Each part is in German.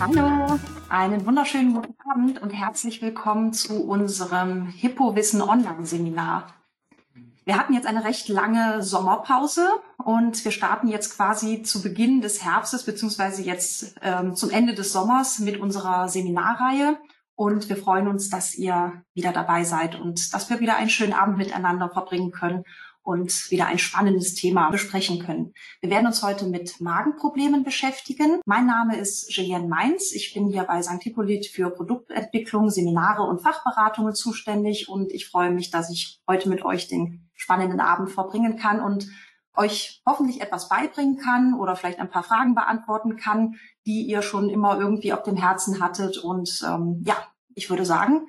Hallo, einen wunderschönen guten Abend und herzlich willkommen zu unserem Hippo-Wissen Online-Seminar. Wir hatten jetzt eine recht lange Sommerpause und wir starten jetzt quasi zu Beginn des Herbstes beziehungsweise jetzt ähm, zum Ende des Sommers mit unserer Seminarreihe. Und wir freuen uns, dass ihr wieder dabei seid und dass wir wieder einen schönen Abend miteinander verbringen können und wieder ein spannendes Thema besprechen können. Wir werden uns heute mit Magenproblemen beschäftigen. Mein Name ist Julienne Mainz. Ich bin hier bei St. Hippolyt für Produktentwicklung, Seminare und Fachberatungen zuständig und ich freue mich, dass ich heute mit euch den spannenden Abend verbringen kann und euch hoffentlich etwas beibringen kann oder vielleicht ein paar Fragen beantworten kann, die ihr schon immer irgendwie auf dem Herzen hattet. Und ähm, ja, ich würde sagen,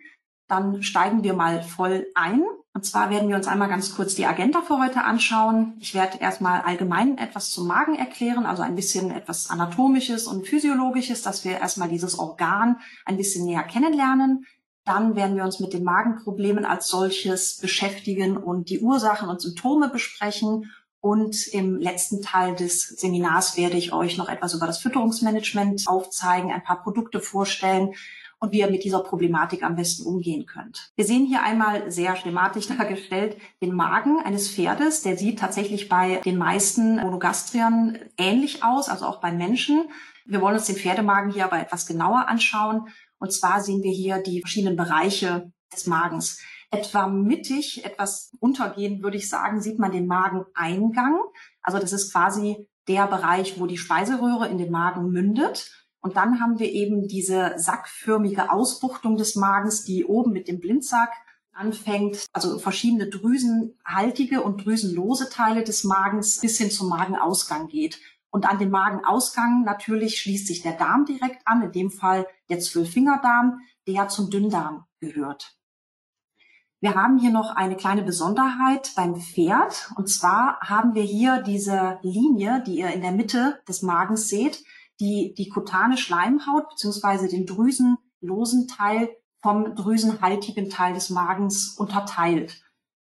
dann steigen wir mal voll ein. Und zwar werden wir uns einmal ganz kurz die Agenda für heute anschauen. Ich werde erstmal allgemein etwas zum Magen erklären, also ein bisschen etwas Anatomisches und Physiologisches, dass wir erstmal dieses Organ ein bisschen näher kennenlernen. Dann werden wir uns mit den Magenproblemen als solches beschäftigen und die Ursachen und Symptome besprechen und im letzten Teil des Seminars werde ich euch noch etwas über das Fütterungsmanagement aufzeigen, ein paar Produkte vorstellen und wie ihr mit dieser Problematik am besten umgehen könnt. Wir sehen hier einmal sehr schematisch dargestellt den Magen eines Pferdes. Der sieht tatsächlich bei den meisten Monogastriern ähnlich aus, also auch bei Menschen. Wir wollen uns den Pferdemagen hier aber etwas genauer anschauen. Und zwar sehen wir hier die verschiedenen Bereiche des Magens etwa mittig, etwas untergehen, würde ich sagen, sieht man den Mageneingang. Also das ist quasi der Bereich, wo die Speiseröhre in den Magen mündet. Und dann haben wir eben diese sackförmige Ausbuchtung des Magens, die oben mit dem Blindsack anfängt, also verschiedene drüsenhaltige und drüsenlose Teile des Magens bis hin zum Magenausgang geht. Und an den Magenausgang natürlich schließt sich der Darm direkt an, in dem Fall der Zwölffingerdarm, der zum Dünndarm gehört. Wir haben hier noch eine kleine Besonderheit beim Pferd. Und zwar haben wir hier diese Linie, die ihr in der Mitte des Magens seht, die die kutane Schleimhaut beziehungsweise den drüsenlosen Teil vom drüsenhaltigen Teil des Magens unterteilt.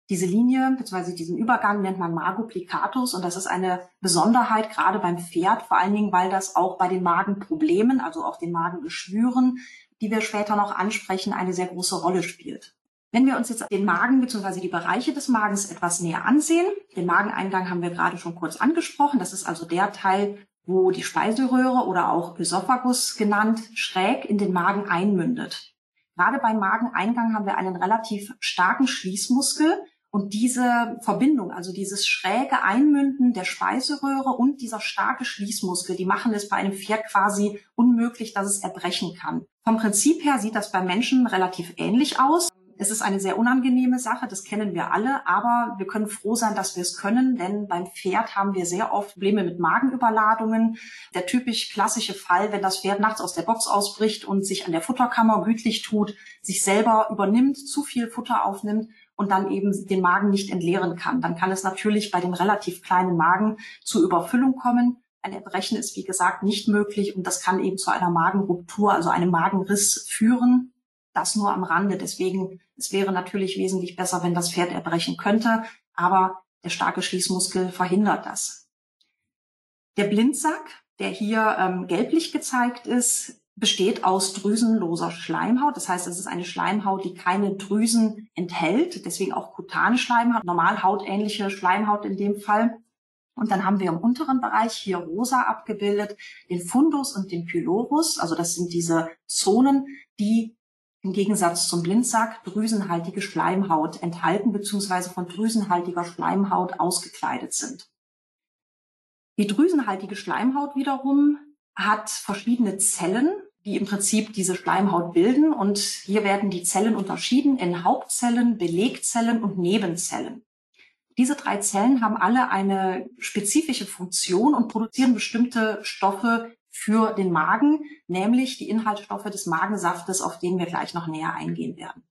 Diese Linie bzw. diesen Übergang nennt man Magoplicatus und das ist eine Besonderheit gerade beim Pferd, vor allen Dingen, weil das auch bei den Magenproblemen, also auch den Magengeschwüren, die wir später noch ansprechen, eine sehr große Rolle spielt. Wenn wir uns jetzt den Magen bzw. die Bereiche des Magens etwas näher ansehen, den Mageneingang haben wir gerade schon kurz angesprochen. Das ist also der Teil, wo die Speiseröhre oder auch Ösophagus genannt schräg in den Magen einmündet. Gerade beim Mageneingang haben wir einen relativ starken Schließmuskel und diese Verbindung, also dieses schräge Einmünden der Speiseröhre und dieser starke Schließmuskel, die machen es bei einem Pferd quasi unmöglich, dass es erbrechen kann. Vom Prinzip her sieht das bei Menschen relativ ähnlich aus. Es ist eine sehr unangenehme Sache, das kennen wir alle, aber wir können froh sein, dass wir es können, denn beim Pferd haben wir sehr oft Probleme mit Magenüberladungen. Der typisch klassische Fall, wenn das Pferd nachts aus der Box ausbricht und sich an der Futterkammer gütlich tut, sich selber übernimmt, zu viel Futter aufnimmt und dann eben den Magen nicht entleeren kann. Dann kann es natürlich bei dem relativ kleinen Magen zu Überfüllung kommen. Ein Erbrechen ist, wie gesagt, nicht möglich und das kann eben zu einer Magenruptur, also einem Magenriss führen. Das nur am Rande. Deswegen, es wäre natürlich wesentlich besser, wenn das Pferd erbrechen könnte, aber der starke Schließmuskel verhindert das. Der Blindsack, der hier ähm, gelblich gezeigt ist, besteht aus drüsenloser Schleimhaut. Das heißt, es ist eine Schleimhaut, die keine Drüsen enthält, deswegen auch kutane Schleimhaut, normal hautähnliche Schleimhaut in dem Fall. Und dann haben wir im unteren Bereich hier rosa abgebildet den Fundus und den Pylorus. Also das sind diese Zonen, die im Gegensatz zum Blindsack drüsenhaltige Schleimhaut enthalten bzw. von drüsenhaltiger Schleimhaut ausgekleidet sind. Die drüsenhaltige Schleimhaut wiederum hat verschiedene Zellen, die im Prinzip diese Schleimhaut bilden. Und hier werden die Zellen unterschieden in Hauptzellen, Belegzellen und Nebenzellen. Diese drei Zellen haben alle eine spezifische Funktion und produzieren bestimmte Stoffe, für den Magen, nämlich die Inhaltsstoffe des Magensaftes, auf den wir gleich noch näher eingehen werden.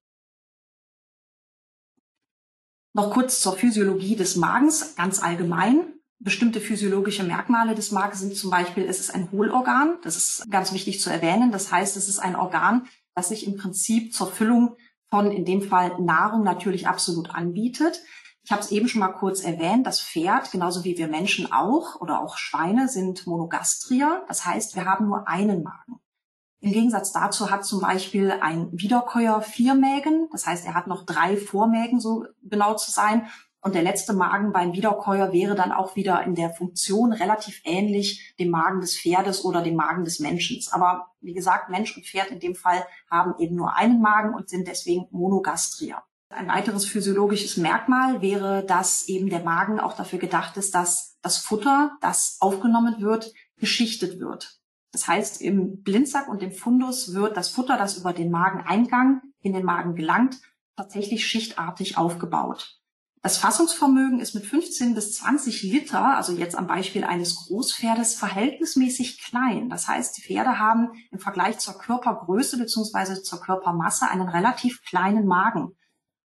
Noch kurz zur Physiologie des Magens, ganz allgemein. Bestimmte physiologische Merkmale des Magens sind zum Beispiel, es ist ein Hohlorgan. Das ist ganz wichtig zu erwähnen. Das heißt, es ist ein Organ, das sich im Prinzip zur Füllung von, in dem Fall Nahrung, natürlich absolut anbietet. Ich habe es eben schon mal kurz erwähnt, das Pferd, genauso wie wir Menschen auch oder auch Schweine, sind Monogastrier. Das heißt, wir haben nur einen Magen. Im Gegensatz dazu hat zum Beispiel ein Wiederkäuer vier Mägen. Das heißt, er hat noch drei Vormägen, so genau zu sein. Und der letzte Magen beim Wiederkäuer wäre dann auch wieder in der Funktion relativ ähnlich dem Magen des Pferdes oder dem Magen des Menschen. Aber wie gesagt, Mensch und Pferd in dem Fall haben eben nur einen Magen und sind deswegen Monogastrier. Ein weiteres physiologisches Merkmal wäre, dass eben der Magen auch dafür gedacht ist, dass das Futter, das aufgenommen wird, geschichtet wird. Das heißt, im Blindsack und im Fundus wird das Futter, das über den Mageneingang in den Magen gelangt, tatsächlich schichtartig aufgebaut. Das Fassungsvermögen ist mit 15 bis 20 Liter, also jetzt am Beispiel eines Großpferdes, verhältnismäßig klein. Das heißt, die Pferde haben im Vergleich zur Körpergröße bzw. zur Körpermasse einen relativ kleinen Magen.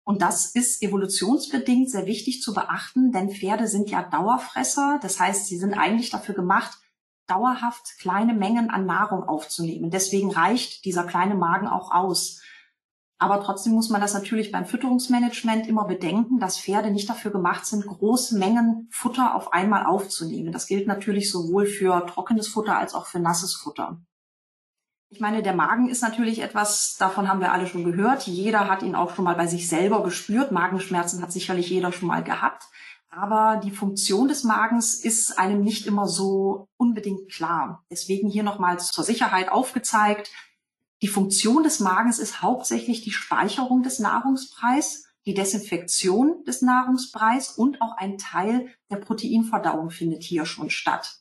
Und das ist evolutionsbedingt sehr wichtig zu beachten, denn Pferde sind ja Dauerfresser. Das heißt, sie sind eigentlich dafür gemacht, dauerhaft kleine Mengen an Nahrung aufzunehmen. Deswegen reicht dieser kleine Magen auch aus. Aber trotzdem muss man das natürlich beim Fütterungsmanagement immer bedenken, dass Pferde nicht dafür gemacht sind, große Mengen Futter auf einmal aufzunehmen. Das gilt natürlich sowohl für trockenes Futter als auch für nasses Futter. Ich meine, der Magen ist natürlich etwas, davon haben wir alle schon gehört. Jeder hat ihn auch schon mal bei sich selber gespürt. Magenschmerzen hat sicherlich jeder schon mal gehabt. Aber die Funktion des Magens ist einem nicht immer so unbedingt klar. Deswegen hier nochmal zur Sicherheit aufgezeigt. Die Funktion des Magens ist hauptsächlich die Speicherung des Nahrungspreis, die Desinfektion des Nahrungspreis und auch ein Teil der Proteinverdauung findet hier schon statt.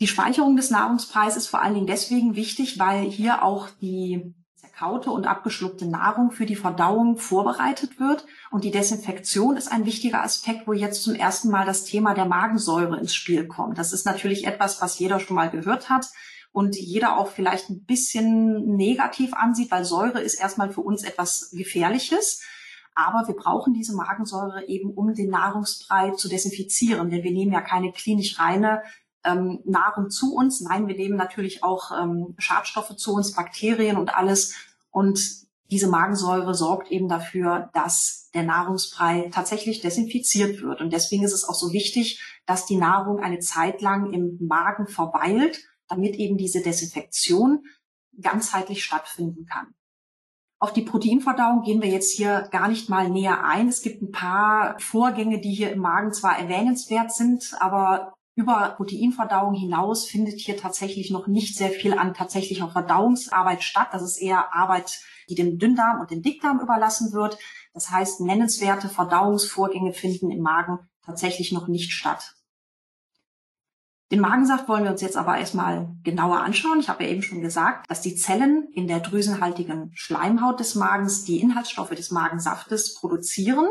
Die Speicherung des Nahrungspreis ist vor allen Dingen deswegen wichtig, weil hier auch die zerkaute und abgeschluckte Nahrung für die Verdauung vorbereitet wird. Und die Desinfektion ist ein wichtiger Aspekt, wo jetzt zum ersten Mal das Thema der Magensäure ins Spiel kommt. Das ist natürlich etwas, was jeder schon mal gehört hat und jeder auch vielleicht ein bisschen negativ ansieht, weil Säure ist erstmal für uns etwas Gefährliches. Aber wir brauchen diese Magensäure eben, um den Nahrungsbrei zu desinfizieren, denn wir nehmen ja keine klinisch reine ähm, Nahrung zu uns. Nein, wir nehmen natürlich auch ähm, Schadstoffe zu uns, Bakterien und alles. Und diese Magensäure sorgt eben dafür, dass der Nahrungsbrei tatsächlich desinfiziert wird. Und deswegen ist es auch so wichtig, dass die Nahrung eine Zeit lang im Magen verweilt damit eben diese Desinfektion ganzheitlich stattfinden kann. Auf die Proteinverdauung gehen wir jetzt hier gar nicht mal näher ein. Es gibt ein paar Vorgänge, die hier im Magen zwar erwähnenswert sind, aber über Proteinverdauung hinaus findet hier tatsächlich noch nicht sehr viel an tatsächlicher Verdauungsarbeit statt. Das ist eher Arbeit, die dem Dünndarm und dem Dickdarm überlassen wird. Das heißt, nennenswerte Verdauungsvorgänge finden im Magen tatsächlich noch nicht statt. Den Magensaft wollen wir uns jetzt aber erstmal genauer anschauen. Ich habe ja eben schon gesagt, dass die Zellen in der drüsenhaltigen Schleimhaut des Magens die Inhaltsstoffe des Magensaftes produzieren.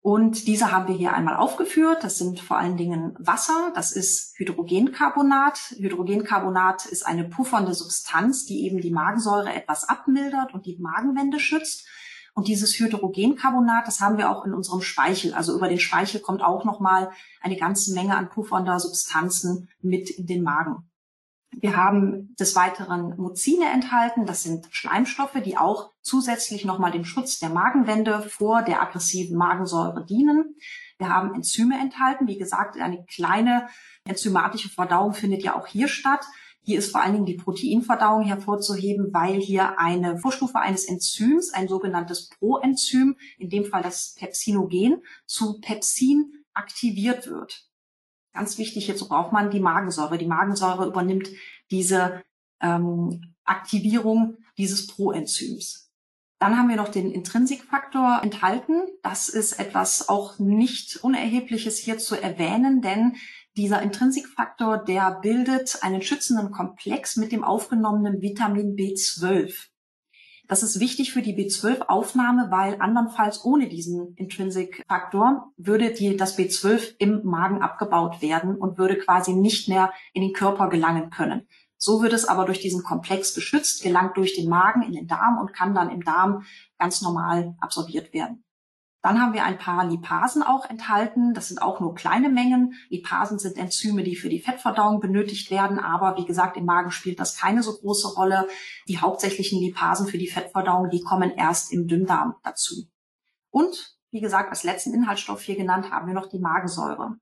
Und diese haben wir hier einmal aufgeführt. Das sind vor allen Dingen Wasser, das ist Hydrogencarbonat. Hydrogencarbonat ist eine puffernde Substanz, die eben die Magensäure etwas abmildert und die Magenwände schützt. Und dieses Hydrogencarbonat, das haben wir auch in unserem Speichel. Also über den Speichel kommt auch nochmal eine ganze Menge an puffernder Substanzen mit in den Magen. Wir haben des Weiteren Muzine enthalten. Das sind Schleimstoffe, die auch zusätzlich nochmal dem Schutz der Magenwände vor der aggressiven Magensäure dienen. Wir haben Enzyme enthalten. Wie gesagt, eine kleine enzymatische Verdauung findet ja auch hier statt. Hier ist vor allen Dingen die Proteinverdauung hervorzuheben, weil hier eine Vorstufe eines Enzyms, ein sogenanntes Proenzym, in dem Fall das Pepsinogen, zu Pepsin aktiviert wird. Ganz wichtig, hierzu braucht man die Magensäure. Die Magensäure übernimmt diese ähm, Aktivierung dieses Proenzyms. Dann haben wir noch den Intrinsikfaktor enthalten. Das ist etwas auch nicht Unerhebliches hier zu erwähnen, denn dieser Intrinsikfaktor, der bildet einen schützenden Komplex mit dem aufgenommenen Vitamin B12. Das ist wichtig für die B12-Aufnahme, weil andernfalls ohne diesen Intrinsikfaktor würde die, das B12 im Magen abgebaut werden und würde quasi nicht mehr in den Körper gelangen können. So wird es aber durch diesen Komplex geschützt, gelangt durch den Magen in den Darm und kann dann im Darm ganz normal absorbiert werden. Dann haben wir ein paar Lipasen auch enthalten. Das sind auch nur kleine Mengen. Lipasen sind Enzyme, die für die Fettverdauung benötigt werden. Aber wie gesagt, im Magen spielt das keine so große Rolle. Die hauptsächlichen Lipasen für die Fettverdauung, die kommen erst im Dünndarm dazu. Und wie gesagt, als letzten Inhaltsstoff hier genannt haben wir noch die Magensäure.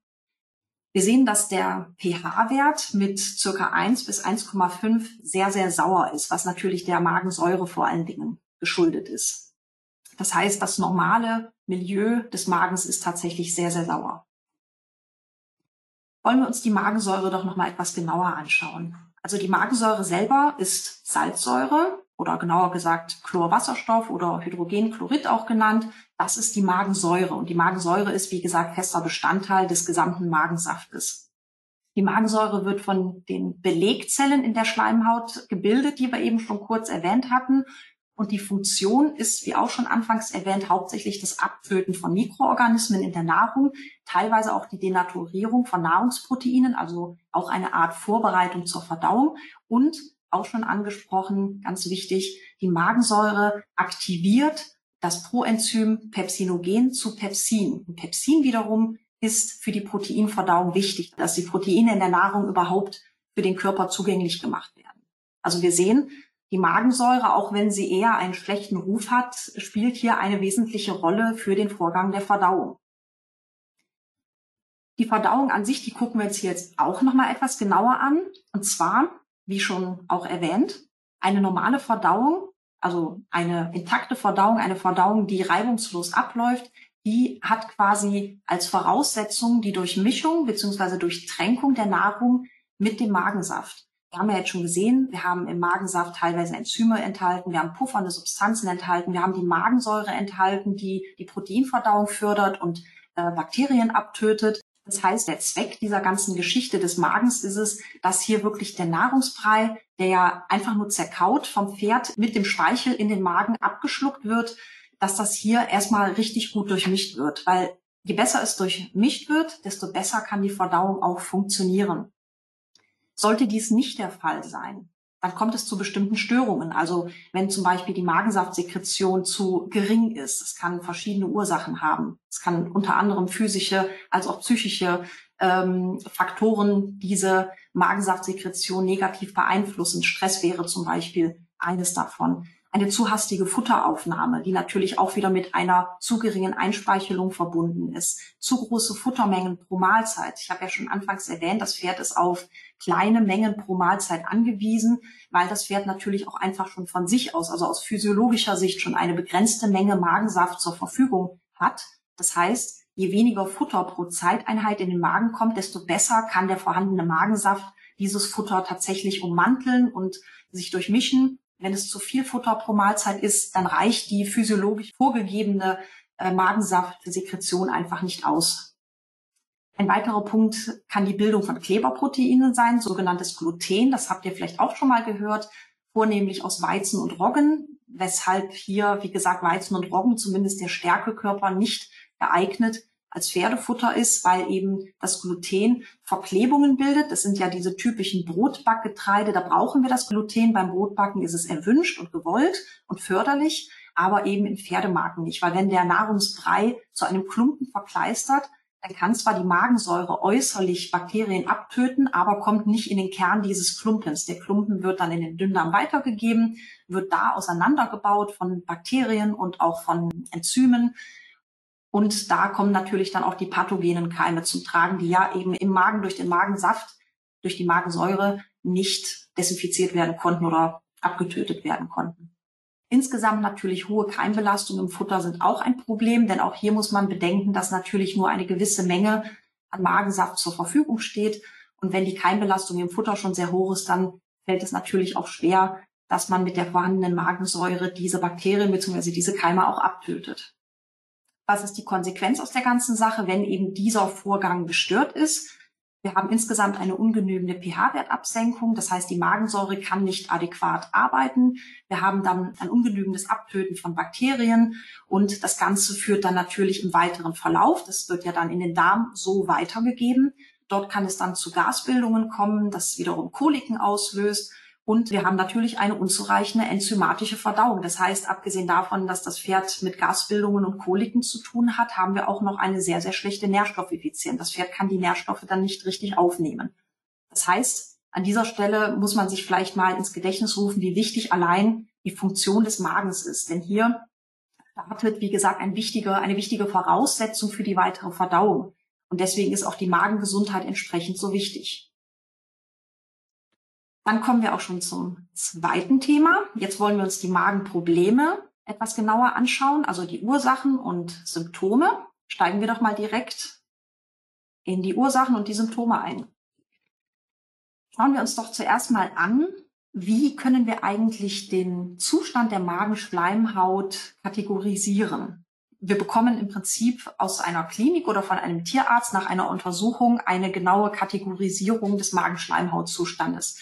Wir sehen, dass der pH-Wert mit circa 1 bis 1,5 sehr, sehr sauer ist, was natürlich der Magensäure vor allen Dingen geschuldet ist. Das heißt, das normale Milieu des Magens ist tatsächlich sehr, sehr sauer. Wollen wir uns die Magensäure doch noch mal etwas genauer anschauen. Also die Magensäure selber ist Salzsäure oder genauer gesagt Chlorwasserstoff oder Hydrogenchlorid auch genannt. Das ist die Magensäure und die Magensäure ist, wie gesagt, fester Bestandteil des gesamten Magensaftes. Die Magensäure wird von den Belegzellen in der Schleimhaut gebildet, die wir eben schon kurz erwähnt hatten. Und die Funktion ist, wie auch schon anfangs erwähnt, hauptsächlich das Abtöten von Mikroorganismen in der Nahrung, teilweise auch die Denaturierung von Nahrungsproteinen, also auch eine Art Vorbereitung zur Verdauung und auch schon angesprochen, ganz wichtig, die Magensäure aktiviert das Proenzym Pepsinogen zu Pepsin. Und Pepsin wiederum ist für die Proteinverdauung wichtig, dass die Proteine in der Nahrung überhaupt für den Körper zugänglich gemacht werden. Also wir sehen, die Magensäure, auch wenn sie eher einen schlechten Ruf hat, spielt hier eine wesentliche Rolle für den Vorgang der Verdauung. Die Verdauung an sich, die gucken wir uns hier jetzt auch nochmal etwas genauer an. Und zwar wie schon auch erwähnt, eine normale Verdauung, also eine intakte Verdauung, eine Verdauung, die reibungslos abläuft, die hat quasi als Voraussetzung die Durchmischung bzw. Durchtränkung der Nahrung mit dem Magensaft. Wir haben ja jetzt schon gesehen, wir haben im Magensaft teilweise Enzyme enthalten, wir haben puffernde Substanzen enthalten, wir haben die Magensäure enthalten, die die Proteinverdauung fördert und äh, Bakterien abtötet. Das heißt, der Zweck dieser ganzen Geschichte des Magens ist es, dass hier wirklich der Nahrungsbrei, der ja einfach nur zerkaut vom Pferd mit dem Speichel in den Magen abgeschluckt wird, dass das hier erstmal richtig gut durchmischt wird. Weil je besser es durchmischt wird, desto besser kann die Verdauung auch funktionieren. Sollte dies nicht der Fall sein, dann kommt es zu bestimmten Störungen. Also wenn zum Beispiel die Magensaftsekretion zu gering ist, es kann verschiedene Ursachen haben. Es kann unter anderem physische als auch psychische ähm, Faktoren diese Magensaftsekretion negativ beeinflussen. Stress wäre zum Beispiel eines davon eine zu hastige Futteraufnahme, die natürlich auch wieder mit einer zu geringen Einspeichelung verbunden ist, zu große Futtermengen pro Mahlzeit. Ich habe ja schon anfangs erwähnt, das Pferd ist auf kleine Mengen pro Mahlzeit angewiesen, weil das Pferd natürlich auch einfach schon von sich aus, also aus physiologischer Sicht schon eine begrenzte Menge Magensaft zur Verfügung hat. Das heißt, je weniger Futter pro Zeiteinheit in den Magen kommt, desto besser kann der vorhandene Magensaft dieses Futter tatsächlich ummanteln und sich durchmischen wenn es zu viel Futter pro Mahlzeit ist, dann reicht die physiologisch vorgegebene äh, Magensaftsekretion einfach nicht aus. Ein weiterer Punkt kann die Bildung von Kleberproteinen sein, sogenanntes Gluten. Das habt ihr vielleicht auch schon mal gehört, vornehmlich aus Weizen und Roggen, weshalb hier, wie gesagt, Weizen und Roggen zumindest der Stärkekörper nicht geeignet als Pferdefutter ist, weil eben das Gluten Verklebungen bildet. Das sind ja diese typischen Brotbackgetreide. Da brauchen wir das Gluten. Beim Brotbacken ist es erwünscht und gewollt und förderlich, aber eben in Pferdemarken nicht, weil wenn der Nahrungsbrei zu einem Klumpen verkleistert, dann kann zwar die Magensäure äußerlich Bakterien abtöten, aber kommt nicht in den Kern dieses Klumpens. Der Klumpen wird dann in den Dünndarm weitergegeben, wird da auseinandergebaut von Bakterien und auch von Enzymen und da kommen natürlich dann auch die pathogenen Keime zum Tragen, die ja eben im Magen durch den Magensaft, durch die Magensäure nicht desinfiziert werden konnten oder abgetötet werden konnten. Insgesamt natürlich hohe Keimbelastungen im Futter sind auch ein Problem, denn auch hier muss man bedenken, dass natürlich nur eine gewisse Menge an Magensaft zur Verfügung steht. Und wenn die Keimbelastung im Futter schon sehr hoch ist, dann fällt es natürlich auch schwer, dass man mit der vorhandenen Magensäure diese Bakterien bzw. diese Keime auch abtötet. Was ist die Konsequenz aus der ganzen Sache, wenn eben dieser Vorgang gestört ist? Wir haben insgesamt eine ungenügende pH-Wertabsenkung. Das heißt, die Magensäure kann nicht adäquat arbeiten. Wir haben dann ein ungenügendes Abtöten von Bakterien und das Ganze führt dann natürlich im weiteren Verlauf. Das wird ja dann in den Darm so weitergegeben. Dort kann es dann zu Gasbildungen kommen, das wiederum Koliken auslöst und wir haben natürlich eine unzureichende enzymatische Verdauung. Das heißt, abgesehen davon, dass das Pferd mit Gasbildungen und Koliken zu tun hat, haben wir auch noch eine sehr, sehr schlechte Nährstoffeffizienz. Das Pferd kann die Nährstoffe dann nicht richtig aufnehmen. Das heißt, an dieser Stelle muss man sich vielleicht mal ins Gedächtnis rufen, wie wichtig allein die Funktion des Magens ist. Denn hier startet, wie gesagt, ein wichtiger, eine wichtige Voraussetzung für die weitere Verdauung. Und deswegen ist auch die Magengesundheit entsprechend so wichtig. Dann kommen wir auch schon zum zweiten Thema. Jetzt wollen wir uns die Magenprobleme etwas genauer anschauen, also die Ursachen und Symptome. Steigen wir doch mal direkt in die Ursachen und die Symptome ein. Schauen wir uns doch zuerst mal an, wie können wir eigentlich den Zustand der Magenschleimhaut kategorisieren? Wir bekommen im Prinzip aus einer Klinik oder von einem Tierarzt nach einer Untersuchung eine genaue Kategorisierung des Magenschleimhautzustandes.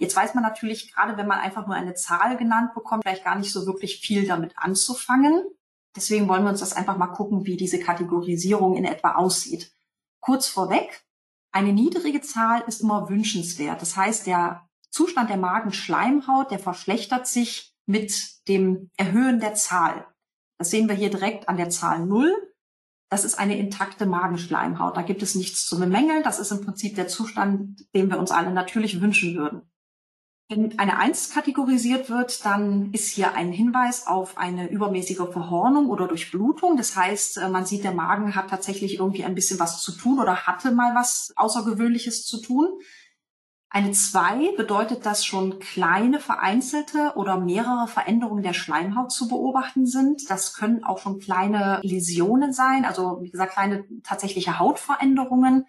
Jetzt weiß man natürlich, gerade wenn man einfach nur eine Zahl genannt bekommt, vielleicht gar nicht so wirklich viel damit anzufangen. Deswegen wollen wir uns das einfach mal gucken, wie diese Kategorisierung in etwa aussieht. Kurz vorweg, eine niedrige Zahl ist immer wünschenswert. Das heißt, der Zustand der Magenschleimhaut, der verschlechtert sich mit dem Erhöhen der Zahl. Das sehen wir hier direkt an der Zahl 0. Das ist eine intakte Magenschleimhaut. Da gibt es nichts zu bemängeln. Das ist im Prinzip der Zustand, den wir uns alle natürlich wünschen würden. Wenn eine Eins kategorisiert wird, dann ist hier ein Hinweis auf eine übermäßige Verhornung oder Durchblutung. Das heißt, äh, man sieht, der Magen hat tatsächlich irgendwie ein bisschen was zu tun oder hatte mal was Außergewöhnliches zu tun. Eine Zwei bedeutet, dass schon kleine vereinzelte oder mehrere Veränderungen der Schleimhaut zu beobachten sind. Das können auch schon kleine Läsionen sein, also wie gesagt kleine tatsächliche Hautveränderungen.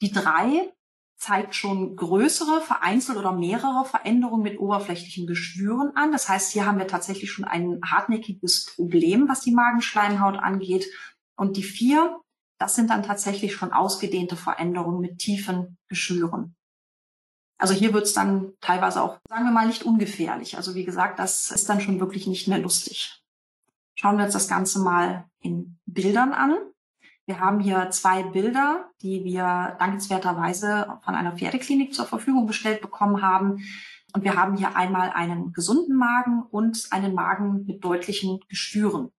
Die Drei zeigt schon größere, vereinzelt oder mehrere Veränderungen mit oberflächlichen Geschwüren an. Das heißt, hier haben wir tatsächlich schon ein hartnäckiges Problem, was die Magenschleimhaut angeht. Und die vier, das sind dann tatsächlich schon ausgedehnte Veränderungen mit tiefen Geschwüren. Also hier wird es dann teilweise auch, sagen wir mal, nicht ungefährlich. Also wie gesagt, das ist dann schon wirklich nicht mehr lustig. Schauen wir uns das Ganze mal in Bildern an. Wir haben hier zwei Bilder, die wir dankenswerterweise von einer Pferdeklinik zur Verfügung gestellt bekommen haben. Und wir haben hier einmal einen gesunden Magen und einen Magen mit deutlichen Geschwüren.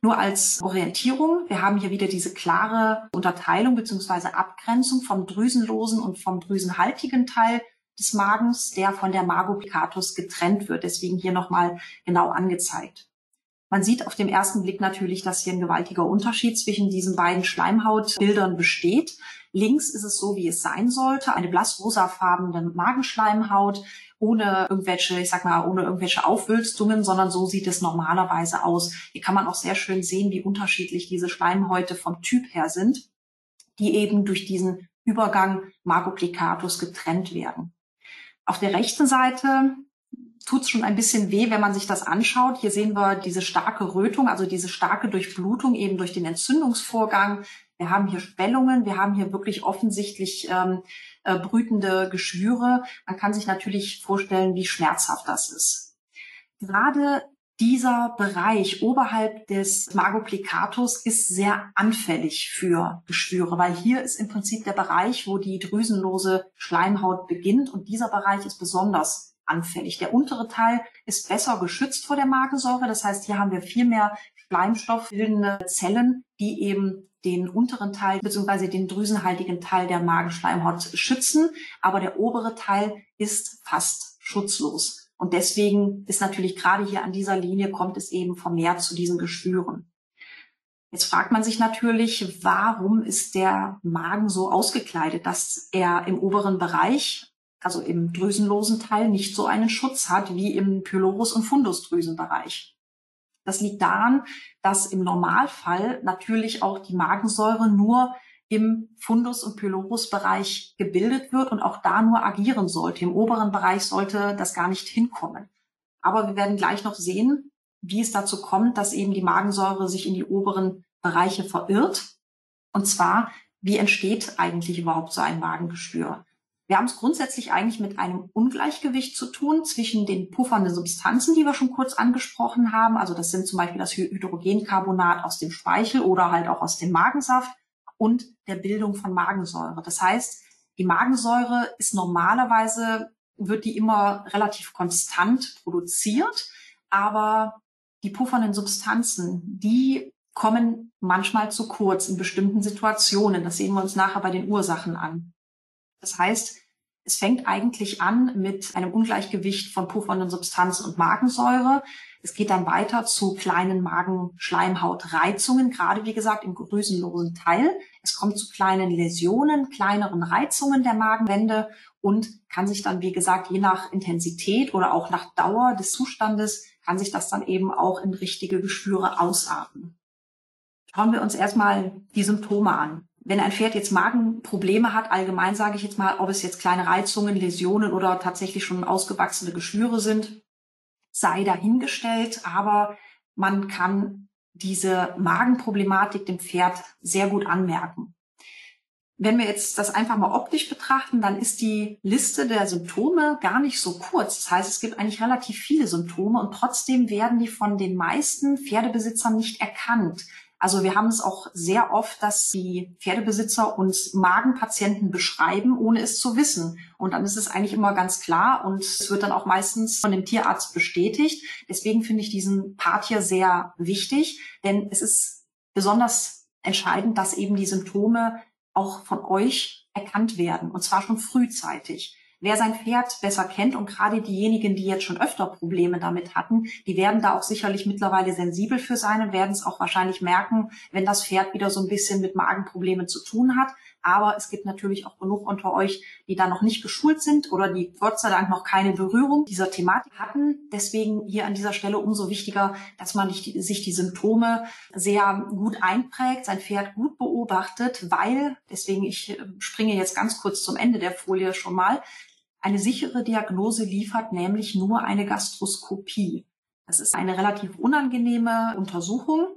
Nur als Orientierung, wir haben hier wieder diese klare Unterteilung bzw. Abgrenzung vom drüsenlosen und vom drüsenhaltigen Teil des Magens, der von der Magopicatus getrennt wird. Deswegen hier nochmal genau angezeigt. Man sieht auf dem ersten Blick natürlich, dass hier ein gewaltiger Unterschied zwischen diesen beiden Schleimhautbildern besteht. Links ist es so, wie es sein sollte, eine blassrosafarbene Magenschleimhaut ohne irgendwelche, ich sag mal, ohne irgendwelche Aufwülstungen, sondern so sieht es normalerweise aus. Hier kann man auch sehr schön sehen, wie unterschiedlich diese Schleimhäute vom Typ her sind, die eben durch diesen Übergang Magoplicatus getrennt werden. Auf der rechten Seite tut es schon ein bisschen weh, wenn man sich das anschaut. Hier sehen wir diese starke Rötung, also diese starke Durchblutung eben durch den Entzündungsvorgang. Wir haben hier Schwellungen, wir haben hier wirklich offensichtlich ähm, äh, brütende Geschwüre. Man kann sich natürlich vorstellen, wie schmerzhaft das ist. Gerade dieser Bereich oberhalb des Magoplicatus ist sehr anfällig für Geschwüre, weil hier ist im Prinzip der Bereich, wo die drüsenlose Schleimhaut beginnt und dieser Bereich ist besonders anfällig. Der untere Teil ist besser geschützt vor der Magensäure. Das heißt, hier haben wir viel mehr schleimstoffbildende Zellen, die eben den unteren Teil bzw. den drüsenhaltigen Teil der Magenschleimhaut schützen. Aber der obere Teil ist fast schutzlos. Und deswegen ist natürlich gerade hier an dieser Linie kommt es eben vermehrt zu diesen Geschwüren. Jetzt fragt man sich natürlich, warum ist der Magen so ausgekleidet, dass er im oberen Bereich also im drüsenlosen Teil, nicht so einen Schutz hat wie im Pylorus- und Fundusdrüsenbereich. Das liegt daran, dass im Normalfall natürlich auch die Magensäure nur im Fundus- und Pylorusbereich gebildet wird und auch da nur agieren sollte. Im oberen Bereich sollte das gar nicht hinkommen. Aber wir werden gleich noch sehen, wie es dazu kommt, dass eben die Magensäure sich in die oberen Bereiche verirrt. Und zwar, wie entsteht eigentlich überhaupt so ein Magengeschwür? Wir haben es grundsätzlich eigentlich mit einem Ungleichgewicht zu tun zwischen den puffernden Substanzen, die wir schon kurz angesprochen haben. Also das sind zum Beispiel das Hydrogencarbonat aus dem Speichel oder halt auch aus dem Magensaft und der Bildung von Magensäure. Das heißt, die Magensäure ist normalerweise, wird die immer relativ konstant produziert, aber die puffernden Substanzen, die kommen manchmal zu kurz in bestimmten Situationen. Das sehen wir uns nachher bei den Ursachen an. Das heißt, Es fängt eigentlich an mit einem Ungleichgewicht von puffernden Substanzen und Magensäure. Es geht dann weiter zu kleinen Magenschleimhautreizungen, gerade wie gesagt im drüsenlosen Teil. Es kommt zu kleinen Läsionen, kleineren Reizungen der Magenwände und kann sich dann, wie gesagt, je nach Intensität oder auch nach Dauer des Zustandes, kann sich das dann eben auch in richtige Geschwüre ausarten. Schauen wir uns erstmal die Symptome an. Wenn ein Pferd jetzt Magenprobleme hat, allgemein sage ich jetzt mal, ob es jetzt kleine Reizungen, Läsionen oder tatsächlich schon ausgewachsene Geschwüre sind, sei dahingestellt, aber man kann diese Magenproblematik dem Pferd sehr gut anmerken. Wenn wir jetzt das einfach mal optisch betrachten, dann ist die Liste der Symptome gar nicht so kurz. Das heißt, es gibt eigentlich relativ viele Symptome und trotzdem werden die von den meisten Pferdebesitzern nicht erkannt. Also wir haben es auch sehr oft, dass die Pferdebesitzer uns Magenpatienten beschreiben, ohne es zu wissen. Und dann ist es eigentlich immer ganz klar und es wird dann auch meistens von dem Tierarzt bestätigt. Deswegen finde ich diesen Part hier sehr wichtig, denn es ist besonders entscheidend, dass eben die Symptome auch von euch erkannt werden und zwar schon frühzeitig. Wer sein Pferd besser kennt und gerade diejenigen, die jetzt schon öfter Probleme damit hatten, die werden da auch sicherlich mittlerweile sensibel für sein und werden es auch wahrscheinlich merken, wenn das Pferd wieder so ein bisschen mit Magenproblemen zu tun hat. Aber es gibt natürlich auch genug unter euch, die da noch nicht geschult sind oder die Gott sei Dank noch keine Berührung dieser Thematik hatten. Deswegen hier an dieser Stelle umso wichtiger, dass man sich die Symptome sehr gut einprägt, sein Pferd gut beobachtet, weil, deswegen ich äh, springe jetzt ganz kurz zum Ende der Folie schon mal, eine sichere Diagnose liefert nämlich nur eine Gastroskopie. Das ist eine relativ unangenehme Untersuchung,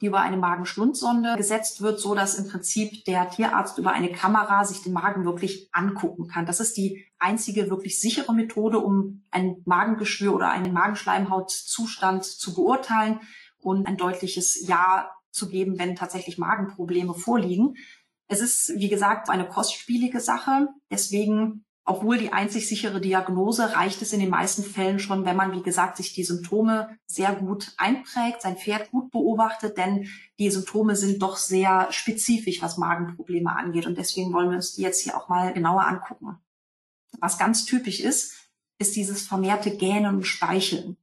die über eine Magenschlundsonde gesetzt wird, so dass im Prinzip der Tierarzt über eine Kamera sich den Magen wirklich angucken kann. Das ist die einzige wirklich sichere Methode, um ein Magengeschwür oder einen Magenschleimhautzustand zu beurteilen und ein deutliches Ja zu geben, wenn tatsächlich Magenprobleme vorliegen. Es ist, wie gesagt, eine kostspielige Sache. Deswegen obwohl die einzig sichere Diagnose reicht es in den meisten Fällen schon, wenn man, wie gesagt, sich die Symptome sehr gut einprägt, sein Pferd gut beobachtet, denn die Symptome sind doch sehr spezifisch, was Magenprobleme angeht. Und deswegen wollen wir uns die jetzt hier auch mal genauer angucken. Was ganz typisch ist, ist dieses vermehrte Gähnen und Speicheln.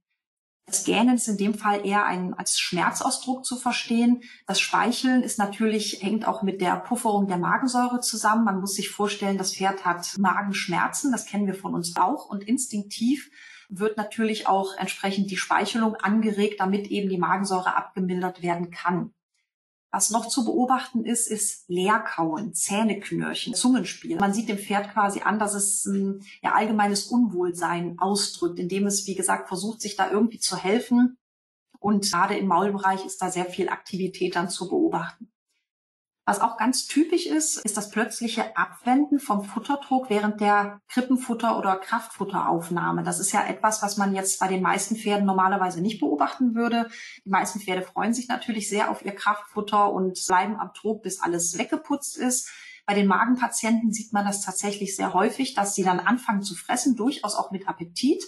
Das Gähnen ist in dem Fall eher ein, als Schmerzausdruck zu verstehen. Das Speicheln ist natürlich, hängt auch mit der Pufferung der Magensäure zusammen. Man muss sich vorstellen, das Pferd hat Magenschmerzen. Das kennen wir von uns auch. Und instinktiv wird natürlich auch entsprechend die Speichelung angeregt, damit eben die Magensäure abgemildert werden kann. Was noch zu beobachten ist, ist Leerkauen, Zähneknirschen, Zungenspiel. Man sieht dem Pferd quasi an, dass es ein ja, allgemeines Unwohlsein ausdrückt, indem es, wie gesagt, versucht, sich da irgendwie zu helfen. Und gerade im Maulbereich ist da sehr viel Aktivität dann zu beobachten. Was auch ganz typisch ist, ist das plötzliche Abwenden vom Futterdruck während der Krippenfutter- oder Kraftfutteraufnahme. Das ist ja etwas, was man jetzt bei den meisten Pferden normalerweise nicht beobachten würde. Die meisten Pferde freuen sich natürlich sehr auf ihr Kraftfutter und bleiben am Trog, bis alles weggeputzt ist. Bei den Magenpatienten sieht man das tatsächlich sehr häufig, dass sie dann anfangen zu fressen, durchaus auch mit Appetit.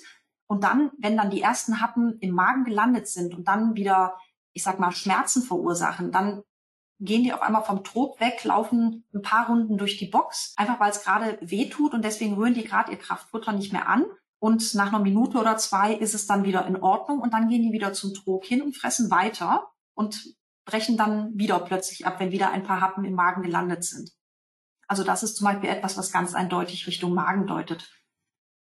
Und dann, wenn dann die ersten Happen im Magen gelandet sind und dann wieder ich sag mal, Schmerzen verursachen, dann gehen die auf einmal vom Trog weg, laufen ein paar Runden durch die Box, einfach weil es gerade weh tut und deswegen rühren die gerade ihr Kraftfutter nicht mehr an. Und nach einer Minute oder zwei ist es dann wieder in Ordnung und dann gehen die wieder zum Trog hin und fressen weiter und brechen dann wieder plötzlich ab, wenn wieder ein paar Happen im Magen gelandet sind. Also das ist zum Beispiel etwas, was ganz eindeutig Richtung Magen deutet.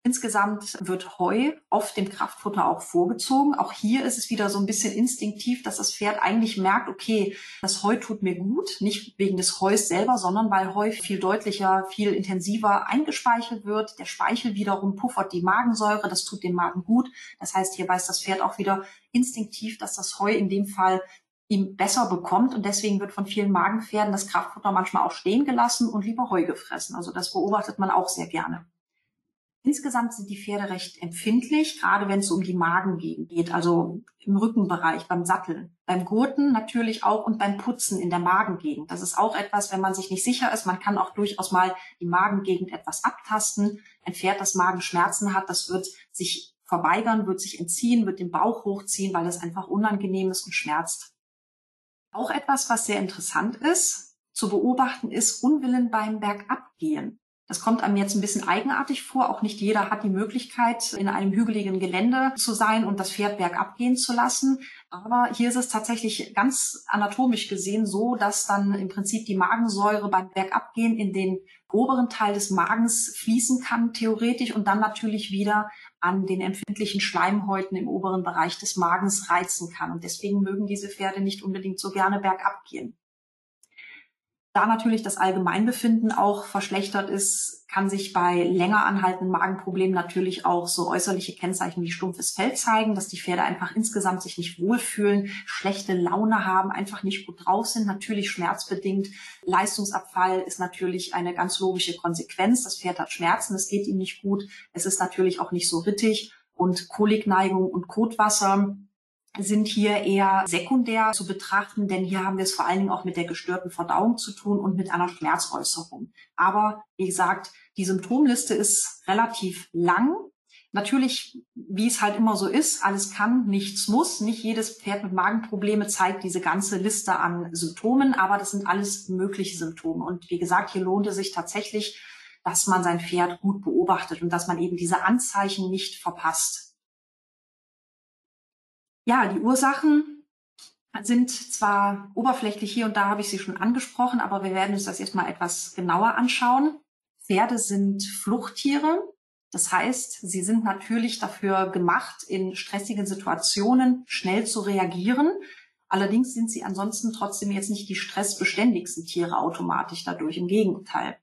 Insgesamt wird Heu oft dem Kraftfutter auch vorgezogen. Auch hier ist es wieder so ein bisschen instinktiv, dass das Pferd eigentlich merkt, okay, das Heu tut mir gut, nicht wegen des Heus selber, sondern weil Heu viel deutlicher, viel intensiver eingespeichert wird. Der Speichel wiederum puffert die Magensäure, das tut dem Magen gut. Das heißt, hier weiß das Pferd auch wieder instinktiv, dass das Heu in dem Fall ihm besser bekommt und deswegen wird von vielen Magenpferden das Kraftfutter manchmal auch stehen gelassen und lieber Heu gefressen. Also das beobachtet man auch sehr gerne. Insgesamt sind die Pferde recht empfindlich, gerade wenn es um die Magengegend geht, also im Rückenbereich, beim Satteln. Beim Gurten natürlich auch und beim Putzen in der Magengegend. Das ist auch etwas, wenn man sich nicht sicher ist. Man kann auch durchaus mal die Magengegend etwas abtasten. Ein Pferd, das Magenschmerzen hat, das wird sich verweigern, wird sich entziehen, wird den Bauch hochziehen, weil es einfach unangenehm ist und schmerzt. Auch etwas, was sehr interessant ist, zu beobachten ist Unwillen beim Bergabgehen. Das kommt einem jetzt ein bisschen eigenartig vor. Auch nicht jeder hat die Möglichkeit, in einem hügeligen Gelände zu sein und das Pferd bergab gehen zu lassen. Aber hier ist es tatsächlich ganz anatomisch gesehen so, dass dann im Prinzip die Magensäure beim Bergabgehen in den oberen Teil des Magens fließen kann, theoretisch, und dann natürlich wieder an den empfindlichen Schleimhäuten im oberen Bereich des Magens reizen kann. Und deswegen mögen diese Pferde nicht unbedingt so gerne bergab gehen. Da natürlich das Allgemeinbefinden auch verschlechtert ist, kann sich bei länger anhaltenden Magenproblemen natürlich auch so äußerliche Kennzeichen wie stumpfes Fell zeigen, dass die Pferde einfach insgesamt sich nicht wohlfühlen, schlechte Laune haben, einfach nicht gut drauf sind, natürlich schmerzbedingt. Leistungsabfall ist natürlich eine ganz logische Konsequenz. Das Pferd hat Schmerzen, es geht ihm nicht gut, es ist natürlich auch nicht so rittig und Kolikneigung und Kotwasser sind hier eher sekundär zu betrachten, denn hier haben wir es vor allen Dingen auch mit der gestörten Verdauung zu tun und mit einer Schmerzäußerung. Aber wie gesagt, die Symptomliste ist relativ lang. Natürlich, wie es halt immer so ist, alles kann, nichts muss. Nicht jedes Pferd mit Magenprobleme zeigt diese ganze Liste an Symptomen, aber das sind alles mögliche Symptome. Und wie gesagt, hier lohnt es sich tatsächlich, dass man sein Pferd gut beobachtet und dass man eben diese Anzeichen nicht verpasst. Ja, die Ursachen sind zwar oberflächlich hier und da habe ich sie schon angesprochen, aber wir werden uns das jetzt mal etwas genauer anschauen. Pferde sind Fluchttiere. Das heißt, sie sind natürlich dafür gemacht, in stressigen Situationen schnell zu reagieren. Allerdings sind sie ansonsten trotzdem jetzt nicht die stressbeständigsten Tiere automatisch dadurch. Im Gegenteil.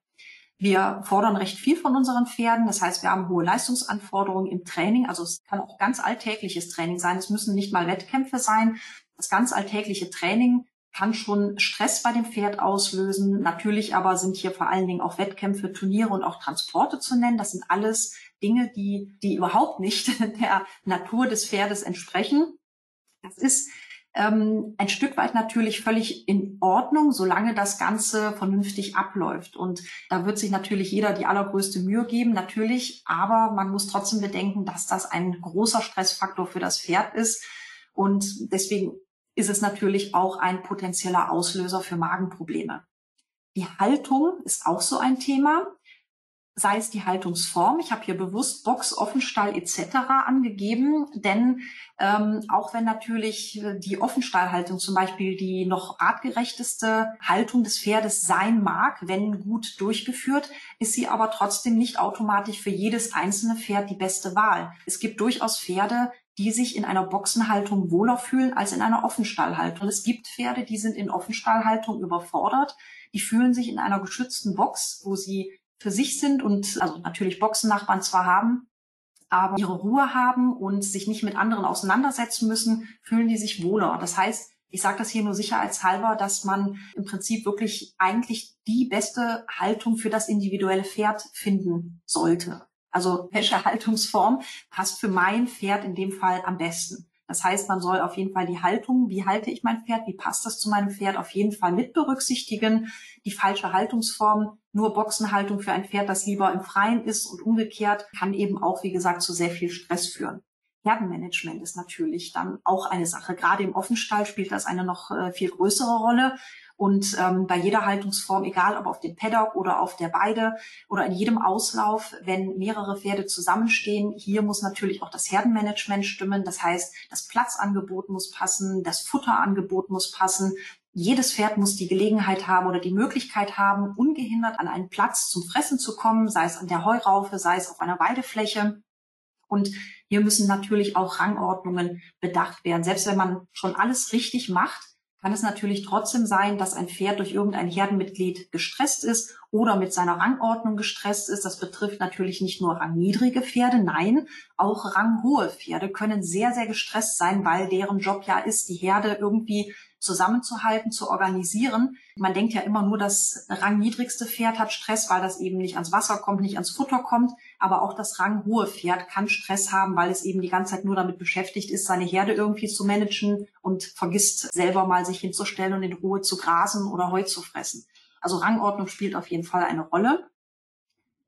Wir fordern recht viel von unseren Pferden. Das heißt, wir haben hohe Leistungsanforderungen im Training. Also es kann auch ganz alltägliches Training sein. Es müssen nicht mal Wettkämpfe sein. Das ganz alltägliche Training kann schon Stress bei dem Pferd auslösen. Natürlich aber sind hier vor allen Dingen auch Wettkämpfe, Turniere und auch Transporte zu nennen. Das sind alles Dinge, die, die überhaupt nicht der Natur des Pferdes entsprechen. Das ist ähm, ein Stück weit natürlich völlig in Ordnung, solange das Ganze vernünftig abläuft. Und da wird sich natürlich jeder die allergrößte Mühe geben, natürlich, aber man muss trotzdem bedenken, dass das ein großer Stressfaktor für das Pferd ist. Und deswegen ist es natürlich auch ein potenzieller Auslöser für Magenprobleme. Die Haltung ist auch so ein Thema sei es die Haltungsform. Ich habe hier bewusst Box, Offenstall etc. angegeben, denn ähm, auch wenn natürlich die Offenstallhaltung zum Beispiel die noch artgerechteste Haltung des Pferdes sein mag, wenn gut durchgeführt, ist sie aber trotzdem nicht automatisch für jedes einzelne Pferd die beste Wahl. Es gibt durchaus Pferde, die sich in einer Boxenhaltung wohler fühlen als in einer Offenstallhaltung. Es gibt Pferde, die sind in Offenstallhaltung überfordert. Die fühlen sich in einer geschützten Box, wo sie für sich sind und also natürlich Boxennachbarn zwar haben, aber ihre Ruhe haben und sich nicht mit anderen auseinandersetzen müssen, fühlen die sich wohler. Das heißt, ich sage das hier nur sicherheitshalber, dass man im Prinzip wirklich eigentlich die beste Haltung für das individuelle Pferd finden sollte. Also welche Haltungsform passt für mein Pferd in dem Fall am besten? Das heißt, man soll auf jeden Fall die Haltung, wie halte ich mein Pferd, wie passt das zu meinem Pferd, auf jeden Fall mit berücksichtigen. Die falsche Haltungsform, nur Boxenhaltung für ein Pferd, das lieber im Freien ist und umgekehrt, kann eben auch, wie gesagt, zu sehr viel Stress führen. Herdenmanagement ist natürlich dann auch eine Sache. Gerade im Offenstall spielt das eine noch äh, viel größere Rolle. Und ähm, bei jeder Haltungsform, egal ob auf dem Paddock oder auf der Weide oder in jedem Auslauf, wenn mehrere Pferde zusammenstehen, hier muss natürlich auch das Herdenmanagement stimmen. Das heißt, das Platzangebot muss passen, das Futterangebot muss passen. Jedes Pferd muss die Gelegenheit haben oder die Möglichkeit haben, ungehindert an einen Platz zum Fressen zu kommen, sei es an der Heuraufe, sei es auf einer Weidefläche. Und hier müssen natürlich auch Rangordnungen bedacht werden. Selbst wenn man schon alles richtig macht, kann es natürlich trotzdem sein, dass ein Pferd durch irgendein Herdenmitglied gestresst ist oder mit seiner Rangordnung gestresst ist. Das betrifft natürlich nicht nur rangniedrige Pferde, nein, auch ranghohe Pferde können sehr, sehr gestresst sein, weil deren Job ja ist, die Herde irgendwie zusammenzuhalten, zu organisieren. Man denkt ja immer nur, das rangniedrigste Pferd hat Stress, weil das eben nicht ans Wasser kommt, nicht ans Futter kommt. Aber auch das ranghohe Pferd kann Stress haben, weil es eben die ganze Zeit nur damit beschäftigt ist, seine Herde irgendwie zu managen und vergisst selber mal sich hinzustellen und in Ruhe zu grasen oder Heu zu fressen. Also Rangordnung spielt auf jeden Fall eine Rolle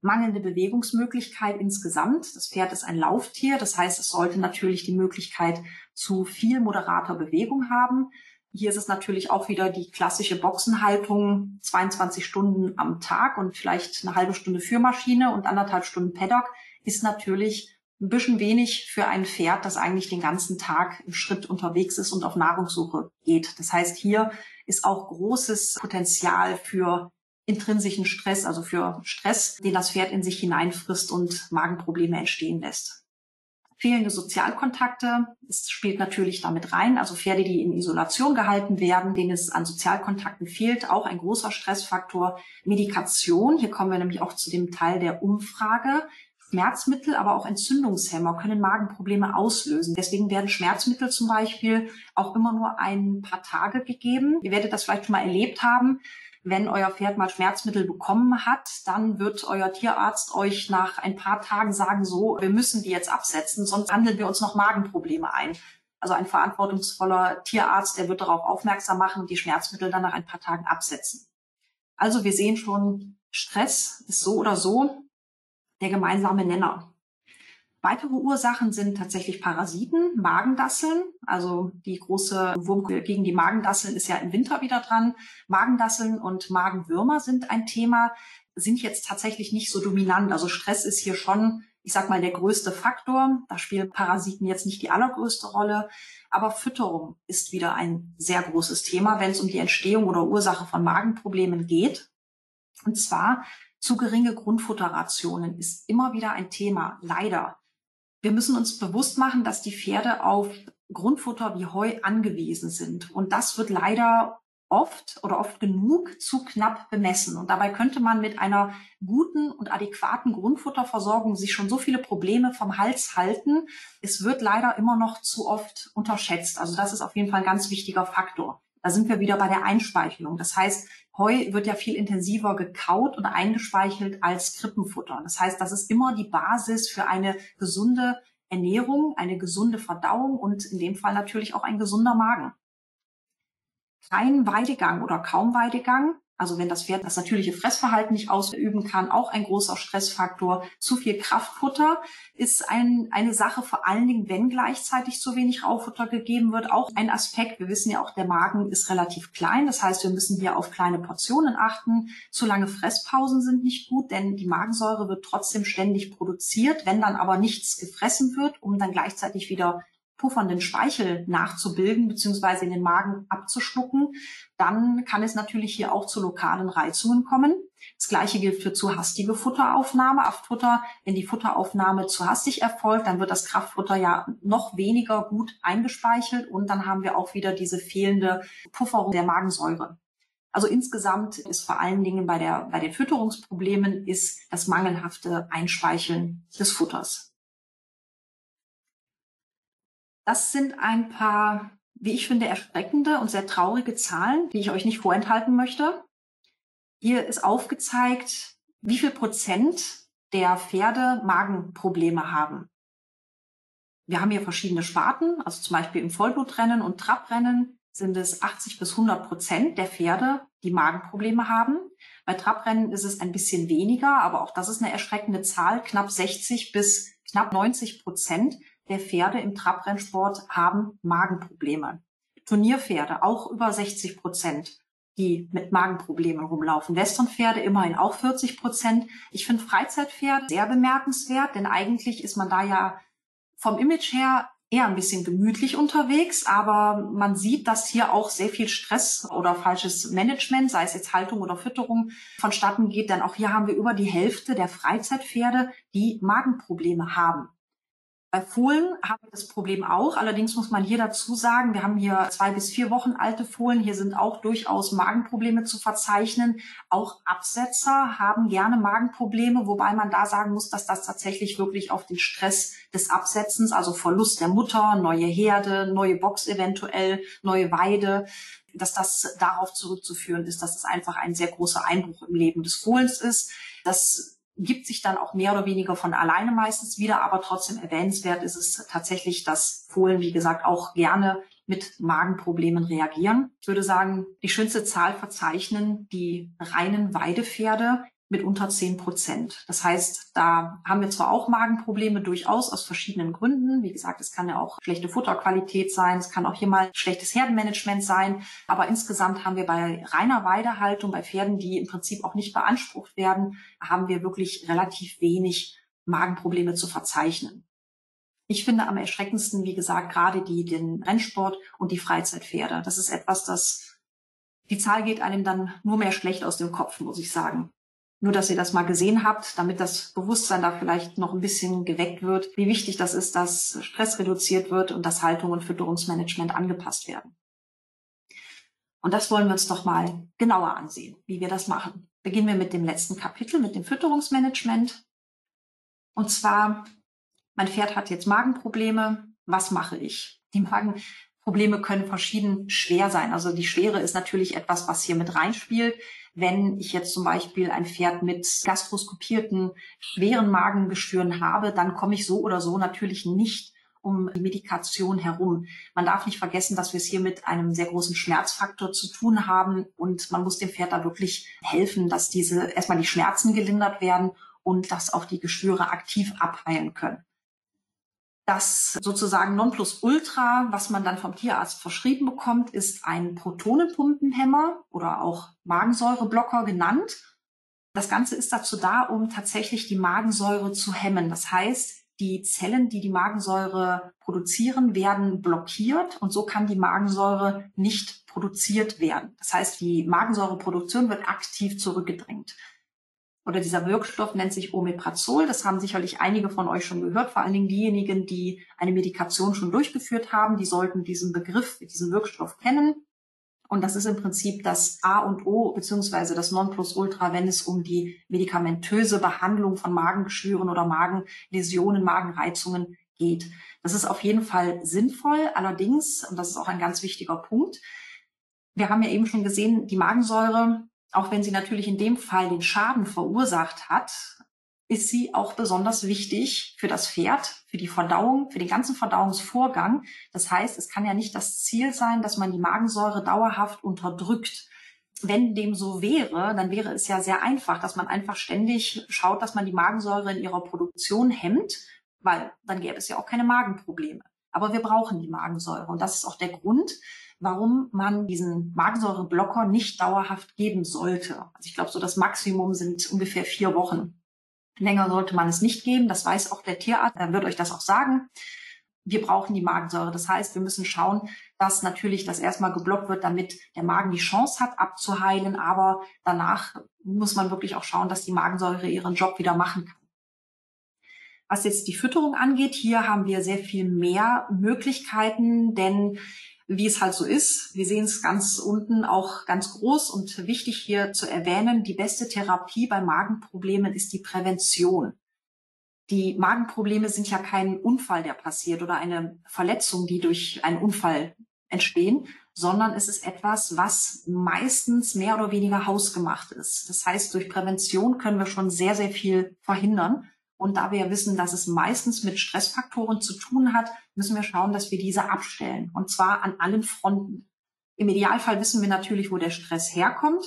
mangelnde Bewegungsmöglichkeit insgesamt. Das Pferd ist ein Lauftier, das heißt, es sollte natürlich die Möglichkeit zu viel moderater Bewegung haben. Hier ist es natürlich auch wieder die klassische Boxenhaltung, 22 Stunden am Tag und vielleicht eine halbe Stunde Führmaschine und anderthalb Stunden Paddock ist natürlich ein bisschen wenig für ein Pferd, das eigentlich den ganzen Tag im Schritt unterwegs ist und auf Nahrungssuche geht. Das heißt, hier ist auch großes Potenzial für intrinsischen Stress, also für Stress, den das Pferd in sich hineinfrisst und Magenprobleme entstehen lässt. Fehlende Sozialkontakte, es spielt natürlich damit rein. Also Pferde, die in Isolation gehalten werden, denen es an Sozialkontakten fehlt, auch ein großer Stressfaktor. Medikation, hier kommen wir nämlich auch zu dem Teil der Umfrage. Schmerzmittel, aber auch Entzündungshemmer können Magenprobleme auslösen. Deswegen werden Schmerzmittel zum Beispiel auch immer nur ein paar Tage gegeben. Ihr werdet das vielleicht schon mal erlebt haben wenn euer Pferd mal Schmerzmittel bekommen hat, dann wird euer Tierarzt euch nach ein paar Tagen sagen, so, wir müssen die jetzt absetzen, sonst handeln wir uns noch Magenprobleme ein. Also ein verantwortungsvoller Tierarzt, der wird darauf aufmerksam machen und die Schmerzmittel dann nach ein paar Tagen absetzen. Also wir sehen schon, Stress ist so oder so der gemeinsame Nenner. Weitere Ursachen sind tatsächlich Parasiten, Magendasseln. Also die große Wurm gegen die Magendasseln ist ja im Winter wieder dran. Magendasseln und Magenwürmer sind ein Thema, sind jetzt tatsächlich nicht so dominant. Also Stress ist hier schon, ich sag mal, der größte Faktor. Da spielen Parasiten jetzt nicht die allergrößte Rolle. Aber Fütterung ist wieder ein sehr großes Thema, wenn es um die Entstehung oder Ursache von Magenproblemen geht. Und zwar zu geringe Grundfutterrationen ist immer wieder ein Thema, leider. Wir müssen uns bewusst machen, dass die Pferde auf Grundfutter wie Heu angewiesen sind. Und das wird leider oft oder oft genug zu knapp bemessen. Und dabei könnte man mit einer guten und adäquaten Grundfutterversorgung sich schon so viele Probleme vom Hals halten. Es wird leider immer noch zu oft unterschätzt. Also das ist auf jeden Fall ein ganz wichtiger Faktor. Da sind wir wieder bei der Einspeichelung. Das heißt, Heu wird ja viel intensiver gekaut und eingespeichelt als Krippenfutter. Das heißt, das ist immer die Basis für eine gesunde Ernährung, eine gesunde Verdauung und in dem Fall natürlich auch ein gesunder Magen. Kein Weidegang oder kaum Weidegang also wenn das Pferd das natürliche Fressverhalten nicht ausüben kann, auch ein großer Stressfaktor. Zu viel Kraftfutter ist ein, eine Sache, vor allen Dingen, wenn gleichzeitig zu wenig Raufutter gegeben wird, auch ein Aspekt. Wir wissen ja auch, der Magen ist relativ klein. Das heißt, wir müssen hier auf kleine Portionen achten. Zu lange Fresspausen sind nicht gut, denn die Magensäure wird trotzdem ständig produziert. Wenn dann aber nichts gefressen wird, um dann gleichzeitig wieder puffernden Speichel nachzubilden bzw. in den Magen abzuschlucken, dann kann es natürlich hier auch zu lokalen Reizungen kommen. Das gleiche gilt für zu hastige Futteraufnahme. Kraftfutter, wenn die Futteraufnahme zu hastig erfolgt, dann wird das Kraftfutter ja noch weniger gut eingespeichelt und dann haben wir auch wieder diese fehlende Pufferung der Magensäure. Also insgesamt ist vor allen Dingen bei, der, bei den Fütterungsproblemen ist das mangelhafte Einspeicheln des Futters. Das sind ein paar, wie ich finde, erschreckende und sehr traurige Zahlen, die ich euch nicht vorenthalten möchte. Hier ist aufgezeigt, wie viel Prozent der Pferde Magenprobleme haben. Wir haben hier verschiedene Sparten, also zum Beispiel im Vollblutrennen und Trabrennen sind es 80 bis 100 Prozent der Pferde, die Magenprobleme haben. Bei Trabrennen ist es ein bisschen weniger, aber auch das ist eine erschreckende Zahl. Knapp 60 bis knapp 90 Prozent der Pferde im Trabrennsport haben Magenprobleme. Turnierpferde auch über 60 Prozent, die mit Magenproblemen rumlaufen. Westernpferde immerhin auch 40 Prozent. Ich finde Freizeitpferde sehr bemerkenswert, denn eigentlich ist man da ja vom Image her eher ein bisschen gemütlich unterwegs, aber man sieht, dass hier auch sehr viel Stress oder falsches Management, sei es jetzt Haltung oder Fütterung, vonstatten geht, denn auch hier haben wir über die Hälfte der Freizeitpferde, die Magenprobleme haben. Bei Fohlen haben wir das Problem auch. Allerdings muss man hier dazu sagen, wir haben hier zwei bis vier Wochen alte Fohlen. Hier sind auch durchaus Magenprobleme zu verzeichnen. Auch Absetzer haben gerne Magenprobleme, wobei man da sagen muss, dass das tatsächlich wirklich auf den Stress des Absetzens, also Verlust der Mutter, neue Herde, neue Box eventuell, neue Weide, dass das darauf zurückzuführen ist, dass es einfach ein sehr großer Einbruch im Leben des Fohlens ist. Das gibt sich dann auch mehr oder weniger von alleine meistens wieder, aber trotzdem erwähnenswert ist es tatsächlich, dass Fohlen, wie gesagt, auch gerne mit Magenproblemen reagieren. Ich würde sagen, die schönste Zahl verzeichnen die reinen Weidepferde. Mit unter 10 Prozent. Das heißt, da haben wir zwar auch Magenprobleme durchaus aus verschiedenen Gründen. Wie gesagt, es kann ja auch schlechte Futterqualität sein, es kann auch hier mal schlechtes Herdenmanagement sein. Aber insgesamt haben wir bei reiner Weidehaltung, bei Pferden, die im Prinzip auch nicht beansprucht werden, haben wir wirklich relativ wenig Magenprobleme zu verzeichnen. Ich finde am erschreckendsten, wie gesagt, gerade die, den Rennsport und die Freizeitpferde. Das ist etwas, das, die Zahl geht einem dann nur mehr schlecht aus dem Kopf, muss ich sagen. Nur, dass ihr das mal gesehen habt, damit das Bewusstsein da vielleicht noch ein bisschen geweckt wird, wie wichtig das ist, dass Stress reduziert wird und dass Haltung und Fütterungsmanagement angepasst werden. Und das wollen wir uns doch mal genauer ansehen, wie wir das machen. Beginnen wir mit dem letzten Kapitel, mit dem Fütterungsmanagement. Und zwar, mein Pferd hat jetzt Magenprobleme. Was mache ich? Die Magenprobleme können verschieden schwer sein. Also die Schwere ist natürlich etwas, was hier mit reinspielt wenn ich jetzt zum Beispiel ein Pferd mit gastroskopierten schweren Magengeschwüren habe, dann komme ich so oder so natürlich nicht um die Medikation herum. Man darf nicht vergessen, dass wir es hier mit einem sehr großen Schmerzfaktor zu tun haben und man muss dem Pferd da wirklich helfen, dass diese erstmal die Schmerzen gelindert werden und dass auch die Geschwüre aktiv abheilen können. Das sozusagen Nonplusultra, was man dann vom Tierarzt verschrieben bekommt, ist ein Protonenpumpenhemmer oder auch Magensäureblocker genannt. Das Ganze ist dazu da, um tatsächlich die Magensäure zu hemmen. Das heißt, die Zellen, die die Magensäure produzieren, werden blockiert und so kann die Magensäure nicht produziert werden. Das heißt, die Magensäureproduktion wird aktiv zurückgedrängt oder dieser Wirkstoff nennt sich Omeprazol. Das haben sicherlich einige von euch schon gehört, vor allen Dingen diejenigen, die eine Medikation schon durchgeführt haben, die sollten diesen Begriff, diesen Wirkstoff kennen. Und das ist im Prinzip das A und O beziehungsweise das Nonplusultra, wenn es um die medikamentöse Behandlung von Magengeschwüren oder Magenläsionen, Magenreizungen geht. Das ist auf jeden Fall sinnvoll. Allerdings, und das ist auch ein ganz wichtiger Punkt, wir haben ja eben schon gesehen, die Magensäure auch wenn sie natürlich in dem Fall den Schaden verursacht hat, ist sie auch besonders wichtig für das Pferd, für die Verdauung, für den ganzen Verdauungsvorgang. Das heißt, es kann ja nicht das Ziel sein, dass man die Magensäure dauerhaft unterdrückt. Wenn dem so wäre, dann wäre es ja sehr einfach, dass man einfach ständig schaut, dass man die Magensäure in ihrer Produktion hemmt, weil dann gäbe es ja auch keine Magenprobleme. Aber wir brauchen die Magensäure und das ist auch der Grund, warum man diesen Magensäureblocker nicht dauerhaft geben sollte. Also ich glaube, so das Maximum sind ungefähr vier Wochen. Länger sollte man es nicht geben. Das weiß auch der Tierarzt. Er wird euch das auch sagen. Wir brauchen die Magensäure. Das heißt, wir müssen schauen, dass natürlich das erstmal geblockt wird, damit der Magen die Chance hat, abzuheilen. Aber danach muss man wirklich auch schauen, dass die Magensäure ihren Job wieder machen kann. Was jetzt die Fütterung angeht, hier haben wir sehr viel mehr Möglichkeiten, denn wie es halt so ist. Wir sehen es ganz unten auch ganz groß und wichtig hier zu erwähnen, die beste Therapie bei Magenproblemen ist die Prävention. Die Magenprobleme sind ja kein Unfall, der passiert oder eine Verletzung, die durch einen Unfall entstehen, sondern es ist etwas, was meistens mehr oder weniger hausgemacht ist. Das heißt, durch Prävention können wir schon sehr, sehr viel verhindern. Und da wir wissen, dass es meistens mit Stressfaktoren zu tun hat, müssen wir schauen, dass wir diese abstellen. Und zwar an allen Fronten. Im Idealfall wissen wir natürlich, wo der Stress herkommt.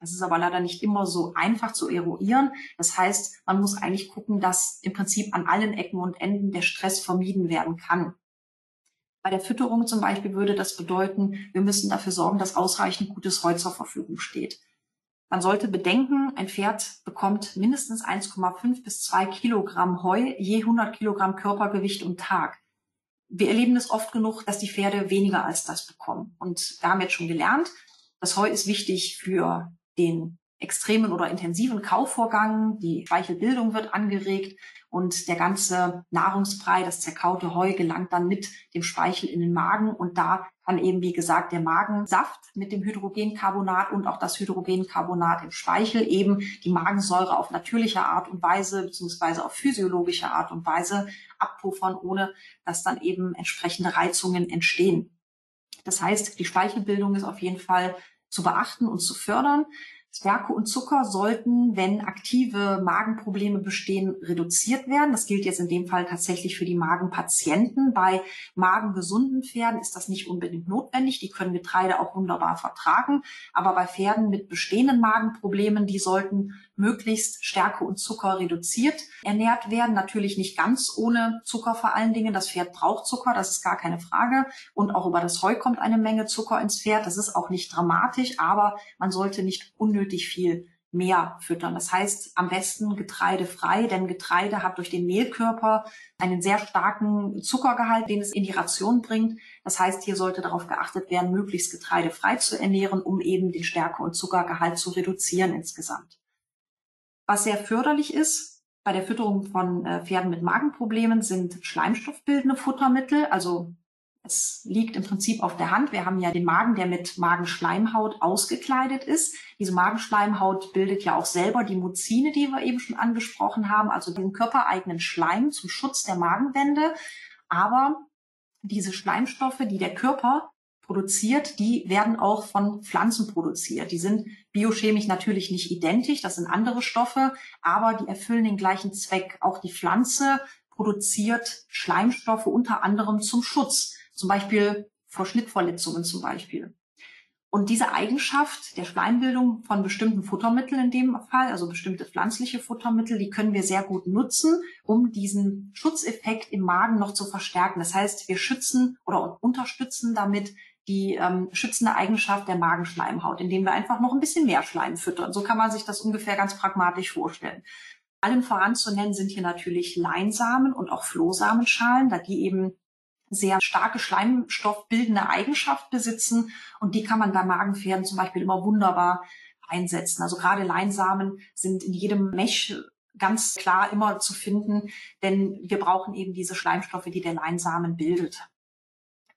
Das ist aber leider nicht immer so einfach zu eruieren. Das heißt, man muss eigentlich gucken, dass im Prinzip an allen Ecken und Enden der Stress vermieden werden kann. Bei der Fütterung zum Beispiel würde das bedeuten, wir müssen dafür sorgen, dass ausreichend gutes Heu zur Verfügung steht. Man sollte bedenken, ein Pferd bekommt mindestens 1,5 bis 2 Kilogramm Heu je 100 Kilogramm Körpergewicht am Tag. Wir erleben es oft genug, dass die Pferde weniger als das bekommen. Und wir haben jetzt schon gelernt, das Heu ist wichtig für den extremen oder intensiven Kauvorgang. Die Speichelbildung wird angeregt und der ganze Nahrungsbrei, das zerkaute Heu, gelangt dann mit dem Speichel in den Magen und da kann eben, wie gesagt, der Magensaft mit dem Hydrogencarbonat und auch das Hydrogencarbonat im Speichel eben die Magensäure auf natürliche Art und Weise beziehungsweise auf physiologische Art und Weise abpuffern, ohne dass dann eben entsprechende Reizungen entstehen. Das heißt, die Speichelbildung ist auf jeden Fall zu beachten und zu fördern. Stärke und Zucker sollten, wenn aktive Magenprobleme bestehen, reduziert werden. Das gilt jetzt in dem Fall tatsächlich für die Magenpatienten. Bei magengesunden Pferden ist das nicht unbedingt notwendig. Die können Getreide auch wunderbar vertragen. Aber bei Pferden mit bestehenden Magenproblemen, die sollten möglichst Stärke und Zucker reduziert ernährt werden. Natürlich nicht ganz ohne Zucker vor allen Dingen. Das Pferd braucht Zucker, das ist gar keine Frage. Und auch über das Heu kommt eine Menge Zucker ins Pferd. Das ist auch nicht dramatisch, aber man sollte nicht unnötig viel mehr füttern. Das heißt am besten getreidefrei, denn Getreide hat durch den Mehlkörper einen sehr starken Zuckergehalt, den es in die Ration bringt. Das heißt, hier sollte darauf geachtet werden, möglichst getreidefrei zu ernähren, um eben den Stärke- und Zuckergehalt zu reduzieren insgesamt. Was sehr förderlich ist bei der Fütterung von äh, Pferden mit Magenproblemen sind schleimstoffbildende Futtermittel. Also es liegt im Prinzip auf der Hand. Wir haben ja den Magen, der mit Magenschleimhaut ausgekleidet ist. Diese Magenschleimhaut bildet ja auch selber die Muzine, die wir eben schon angesprochen haben, also den körpereigenen Schleim zum Schutz der Magenwände. Aber diese Schleimstoffe, die der Körper produziert, die werden auch von Pflanzen produziert. Die sind biochemisch natürlich nicht identisch, das sind andere Stoffe, aber die erfüllen den gleichen Zweck. Auch die Pflanze produziert Schleimstoffe unter anderem zum Schutz, zum Beispiel vor Schnittverletzungen zum Beispiel. Und diese Eigenschaft der Schleimbildung von bestimmten Futtermitteln in dem Fall, also bestimmte pflanzliche Futtermittel, die können wir sehr gut nutzen, um diesen Schutzeffekt im Magen noch zu verstärken. Das heißt, wir schützen oder unterstützen damit die ähm, schützende Eigenschaft der Magenschleimhaut, indem wir einfach noch ein bisschen mehr Schleim füttern. So kann man sich das ungefähr ganz pragmatisch vorstellen. Allen voran zu nennen sind hier natürlich Leinsamen und auch Flohsamenschalen, da die eben sehr starke schleimstoffbildende Eigenschaft besitzen und die kann man bei Magenpferden zum Beispiel immer wunderbar einsetzen. Also gerade Leinsamen sind in jedem Mesh ganz klar immer zu finden, denn wir brauchen eben diese Schleimstoffe, die der Leinsamen bildet.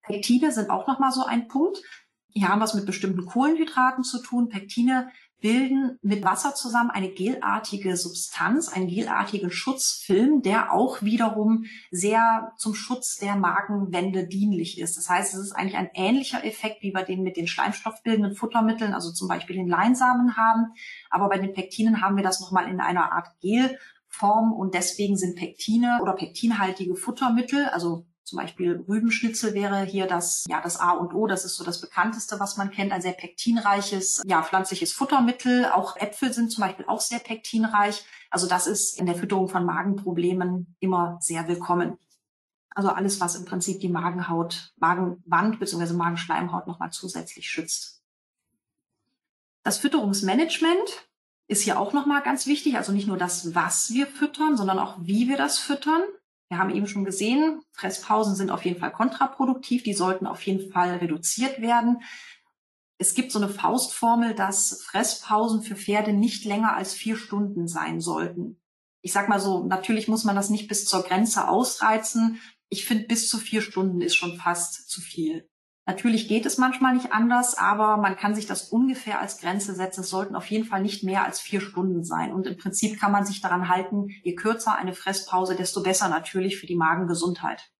Pektine sind auch nochmal so ein Punkt. Hier haben wir es mit bestimmten Kohlenhydraten zu tun. Pektine bilden mit Wasser zusammen eine gelartige Substanz, einen gelartigen Schutzfilm, der auch wiederum sehr zum Schutz der Magenwände dienlich ist. Das heißt, es ist eigentlich ein ähnlicher Effekt, wie wir den mit den schleimstoffbildenden Futtermitteln, also zum Beispiel den Leinsamen haben. Aber bei den Pektinen haben wir das nochmal in einer Art Gelform und deswegen sind Pektine oder pektinhaltige Futtermittel, also zum Beispiel Rübenschnitzel wäre hier das, ja, das A und O. Das ist so das bekannteste, was man kennt. Ein sehr pektinreiches, ja, pflanzliches Futtermittel. Auch Äpfel sind zum Beispiel auch sehr pektinreich. Also das ist in der Fütterung von Magenproblemen immer sehr willkommen. Also alles, was im Prinzip die Magenhaut, Magenwand bzw. Magenschleimhaut nochmal zusätzlich schützt. Das Fütterungsmanagement ist hier auch nochmal ganz wichtig. Also nicht nur das, was wir füttern, sondern auch wie wir das füttern. Wir haben eben schon gesehen, Fresspausen sind auf jeden Fall kontraproduktiv, die sollten auf jeden Fall reduziert werden. Es gibt so eine Faustformel, dass Fresspausen für Pferde nicht länger als vier Stunden sein sollten. Ich sag mal so, natürlich muss man das nicht bis zur Grenze ausreizen. Ich finde, bis zu vier Stunden ist schon fast zu viel. Natürlich geht es manchmal nicht anders, aber man kann sich das ungefähr als Grenze setzen. Es sollten auf jeden Fall nicht mehr als vier Stunden sein. Und im Prinzip kann man sich daran halten, je kürzer eine Fresspause, desto besser natürlich für die Magengesundheit.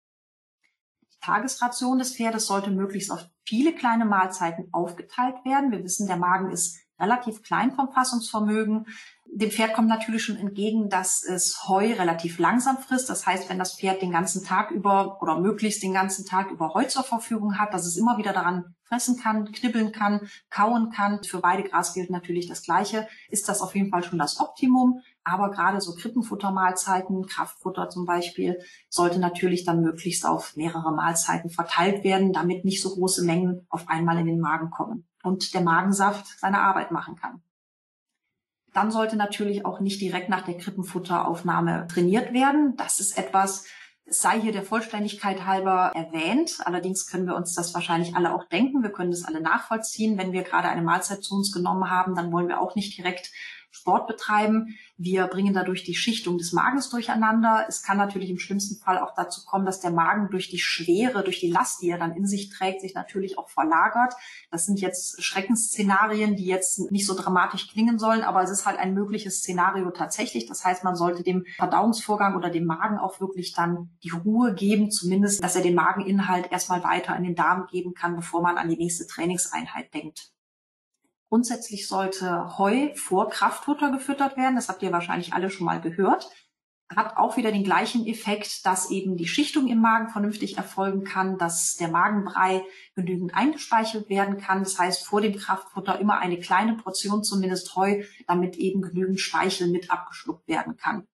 Die Tagesration des Pferdes sollte möglichst auf viele kleine Mahlzeiten aufgeteilt werden. Wir wissen, der Magen ist relativ klein vom Fassungsvermögen. Dem Pferd kommt natürlich schon entgegen, dass es Heu relativ langsam frisst. Das heißt, wenn das Pferd den ganzen Tag über oder möglichst den ganzen Tag über Heu zur Verfügung hat, dass es immer wieder daran fressen kann, knibbeln kann, kauen kann. Für Weidegras gilt natürlich das Gleiche. Ist das auf jeden Fall schon das Optimum. Aber gerade so Krippenfuttermahlzeiten, Kraftfutter zum Beispiel, sollte natürlich dann möglichst auf mehrere Mahlzeiten verteilt werden, damit nicht so große Mengen auf einmal in den Magen kommen und der Magensaft seine Arbeit machen kann. Dann sollte natürlich auch nicht direkt nach der Krippenfutteraufnahme trainiert werden. Das ist etwas, es sei hier der Vollständigkeit halber erwähnt. Allerdings können wir uns das wahrscheinlich alle auch denken. Wir können das alle nachvollziehen. Wenn wir gerade eine Mahlzeit zu uns genommen haben, dann wollen wir auch nicht direkt Sport betreiben. Wir bringen dadurch die Schichtung des Magens durcheinander. Es kann natürlich im schlimmsten Fall auch dazu kommen, dass der Magen durch die Schwere, durch die Last, die er dann in sich trägt, sich natürlich auch verlagert. Das sind jetzt Schreckensszenarien, die jetzt nicht so dramatisch klingen sollen, aber es ist halt ein mögliches Szenario tatsächlich. Das heißt, man sollte dem Verdauungsvorgang oder dem Magen auch wirklich dann die Ruhe geben, zumindest, dass er den Mageninhalt erstmal weiter in den Darm geben kann, bevor man an die nächste Trainingseinheit denkt. Grundsätzlich sollte Heu vor Kraftfutter gefüttert werden. Das habt ihr wahrscheinlich alle schon mal gehört hat auch wieder den gleichen Effekt, dass eben die Schichtung im Magen vernünftig erfolgen kann, dass der Magenbrei genügend eingespeichert werden kann. Das heißt, vor dem Kraftfutter immer eine kleine Portion zumindest Heu, damit eben genügend Speichel mit abgeschluckt werden kann.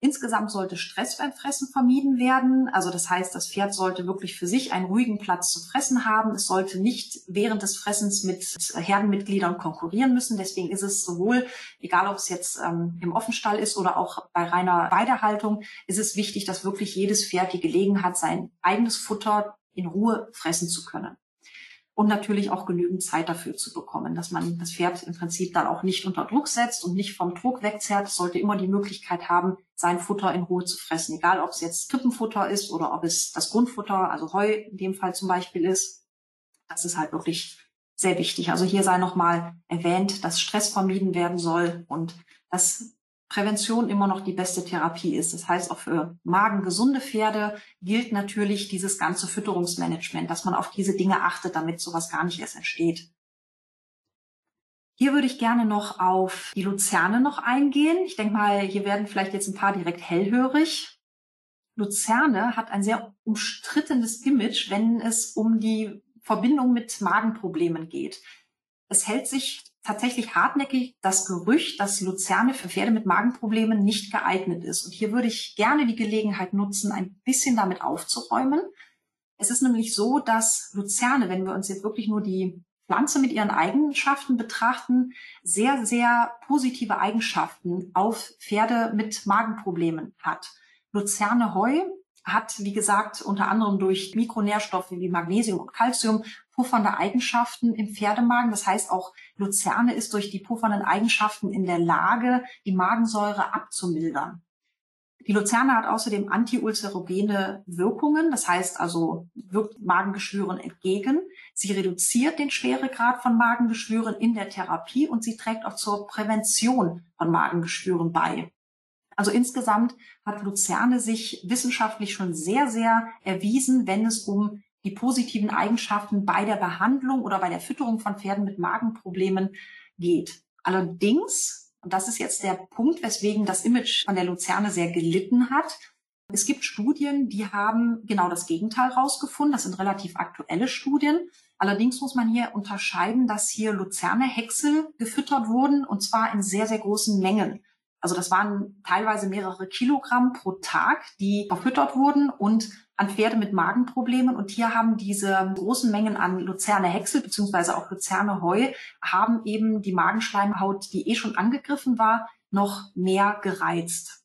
Insgesamt sollte Stress beim Fressen vermieden werden. Also das heißt, das Pferd sollte wirklich für sich einen ruhigen Platz zu fressen haben. Es sollte nicht während des Fressens mit Herdenmitgliedern konkurrieren müssen. Deswegen ist es sowohl, egal ob es jetzt ähm, im Offenstall ist oder auch bei reiner Weidehaltung, ist es wichtig, dass wirklich jedes Pferd die Gelegenheit hat, sein eigenes Futter in Ruhe fressen zu können und natürlich auch genügend Zeit dafür zu bekommen, dass man das Pferd im Prinzip dann auch nicht unter Druck setzt und nicht vom Druck wegzerrt. Es sollte immer die Möglichkeit haben, sein Futter in Ruhe zu fressen, egal ob es jetzt Krippenfutter ist oder ob es das Grundfutter, also Heu in dem Fall zum Beispiel ist. Das ist halt wirklich sehr wichtig. Also hier sei nochmal erwähnt, dass Stress vermieden werden soll und dass Prävention immer noch die beste Therapie ist. Das heißt, auch für magengesunde Pferde gilt natürlich dieses ganze Fütterungsmanagement, dass man auf diese Dinge achtet, damit sowas gar nicht erst entsteht. Hier würde ich gerne noch auf die Luzerne noch eingehen. Ich denke mal, hier werden vielleicht jetzt ein paar direkt hellhörig. Luzerne hat ein sehr umstrittenes Image, wenn es um die Verbindung mit Magenproblemen geht. Es hält sich tatsächlich hartnäckig das Gerücht, dass Luzerne für Pferde mit Magenproblemen nicht geeignet ist. Und hier würde ich gerne die Gelegenheit nutzen, ein bisschen damit aufzuräumen. Es ist nämlich so, dass Luzerne, wenn wir uns jetzt wirklich nur die Pflanze mit ihren Eigenschaften betrachten, sehr, sehr positive Eigenschaften auf Pferde mit Magenproblemen hat. Luzerne Heu hat, wie gesagt, unter anderem durch Mikronährstoffe wie Magnesium und Calcium puffernde Eigenschaften im Pferdemagen. Das heißt, auch Luzerne ist durch die puffernden Eigenschaften in der Lage, die Magensäure abzumildern. Die Luzerne hat außerdem antiulcerogene Wirkungen, das heißt also wirkt Magengeschwüren entgegen. Sie reduziert den Schweregrad von Magengeschwüren in der Therapie und sie trägt auch zur Prävention von Magengeschwüren bei. Also insgesamt hat Luzerne sich wissenschaftlich schon sehr, sehr erwiesen, wenn es um die positiven Eigenschaften bei der Behandlung oder bei der Fütterung von Pferden mit Magenproblemen geht. Allerdings, und das ist jetzt der Punkt, weswegen das Image von der Luzerne sehr gelitten hat, es gibt Studien, die haben genau das Gegenteil rausgefunden. Das sind relativ aktuelle Studien. Allerdings muss man hier unterscheiden, dass hier Luzerne-Häcksel gefüttert wurden und zwar in sehr, sehr großen Mengen. Also das waren teilweise mehrere Kilogramm pro Tag, die verfüttert wurden und an Pferde mit Magenproblemen. Und hier haben diese großen Mengen an Luzerne Häcksel beziehungsweise auch Luzerne Heu haben eben die Magenschleimhaut, die eh schon angegriffen war, noch mehr gereizt.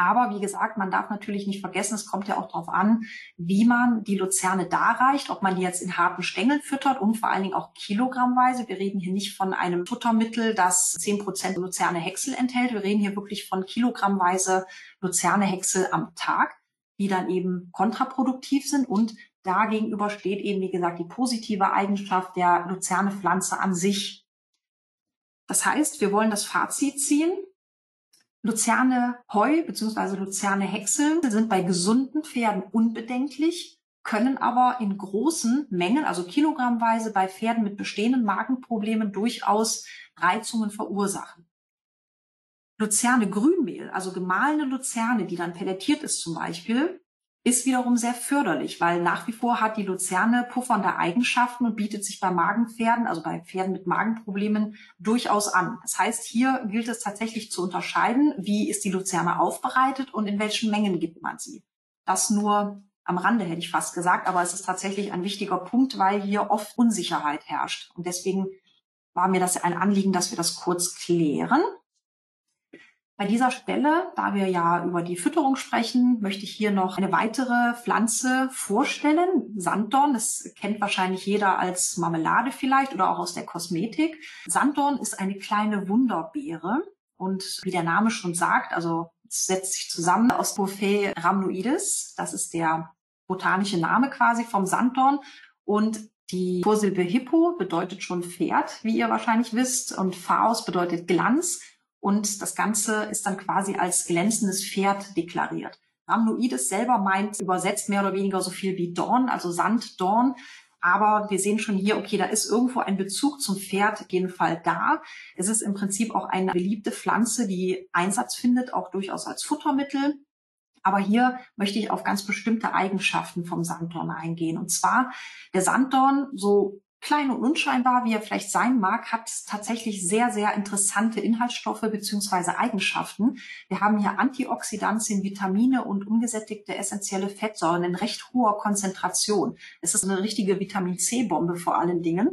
Aber wie gesagt, man darf natürlich nicht vergessen, es kommt ja auch darauf an, wie man die Luzerne darreicht, ob man die jetzt in harten Stängeln füttert und vor allen Dingen auch kilogrammweise. Wir reden hier nicht von einem Futtermittel, das zehn Prozent Luzerne Häcksel enthält. Wir reden hier wirklich von kilogrammweise Luzerne Häcksel am Tag, die dann eben kontraproduktiv sind und Dagegenüber steht eben, wie gesagt, die positive Eigenschaft der Luzerne-Pflanze an sich. Das heißt, wir wollen das Fazit ziehen. Luzerne Heu bzw. Luzerne Häcksel sind bei gesunden Pferden unbedenklich, können aber in großen Mengen, also kilogrammweise bei Pferden mit bestehenden Magenproblemen durchaus Reizungen verursachen. Luzerne Grünmehl, also gemahlene Luzerne, die dann pelletiert ist zum Beispiel, ist wiederum sehr förderlich, weil nach wie vor hat die Luzerne puffernde Eigenschaften und bietet sich bei Magenpferden, also bei Pferden mit Magenproblemen, durchaus an. Das heißt, hier gilt es tatsächlich zu unterscheiden, wie ist die Luzerne aufbereitet und in welchen Mengen gibt man sie. Das nur am Rande hätte ich fast gesagt, aber es ist tatsächlich ein wichtiger Punkt, weil hier oft Unsicherheit herrscht. Und deswegen war mir das ein Anliegen, dass wir das kurz klären. Bei dieser Stelle, da wir ja über die Fütterung sprechen, möchte ich hier noch eine weitere Pflanze vorstellen. Sanddorn, das kennt wahrscheinlich jeder als Marmelade vielleicht oder auch aus der Kosmetik. Sanddorn ist eine kleine Wunderbeere und wie der Name schon sagt, also setzt sich zusammen aus Bouffet rhamnoides. Das ist der botanische Name quasi vom Sanddorn und die Vorsilbe Hippo bedeutet schon Pferd, wie ihr wahrscheinlich wisst, und Phaos bedeutet Glanz. Und das Ganze ist dann quasi als glänzendes Pferd deklariert. Rhamnoides selber meint übersetzt mehr oder weniger so viel wie Dorn, also Sanddorn. Aber wir sehen schon hier, okay, da ist irgendwo ein Bezug zum Pferd auf jeden Fall da. Es ist im Prinzip auch eine beliebte Pflanze, die Einsatz findet, auch durchaus als Futtermittel. Aber hier möchte ich auf ganz bestimmte Eigenschaften vom Sanddorn eingehen. Und zwar der Sanddorn, so klein und unscheinbar, wie er vielleicht sein mag, hat tatsächlich sehr, sehr interessante Inhaltsstoffe beziehungsweise Eigenschaften. Wir haben hier Antioxidantien, Vitamine und ungesättigte essentielle Fettsäuren in recht hoher Konzentration. Es ist eine richtige Vitamin C-Bombe vor allen Dingen.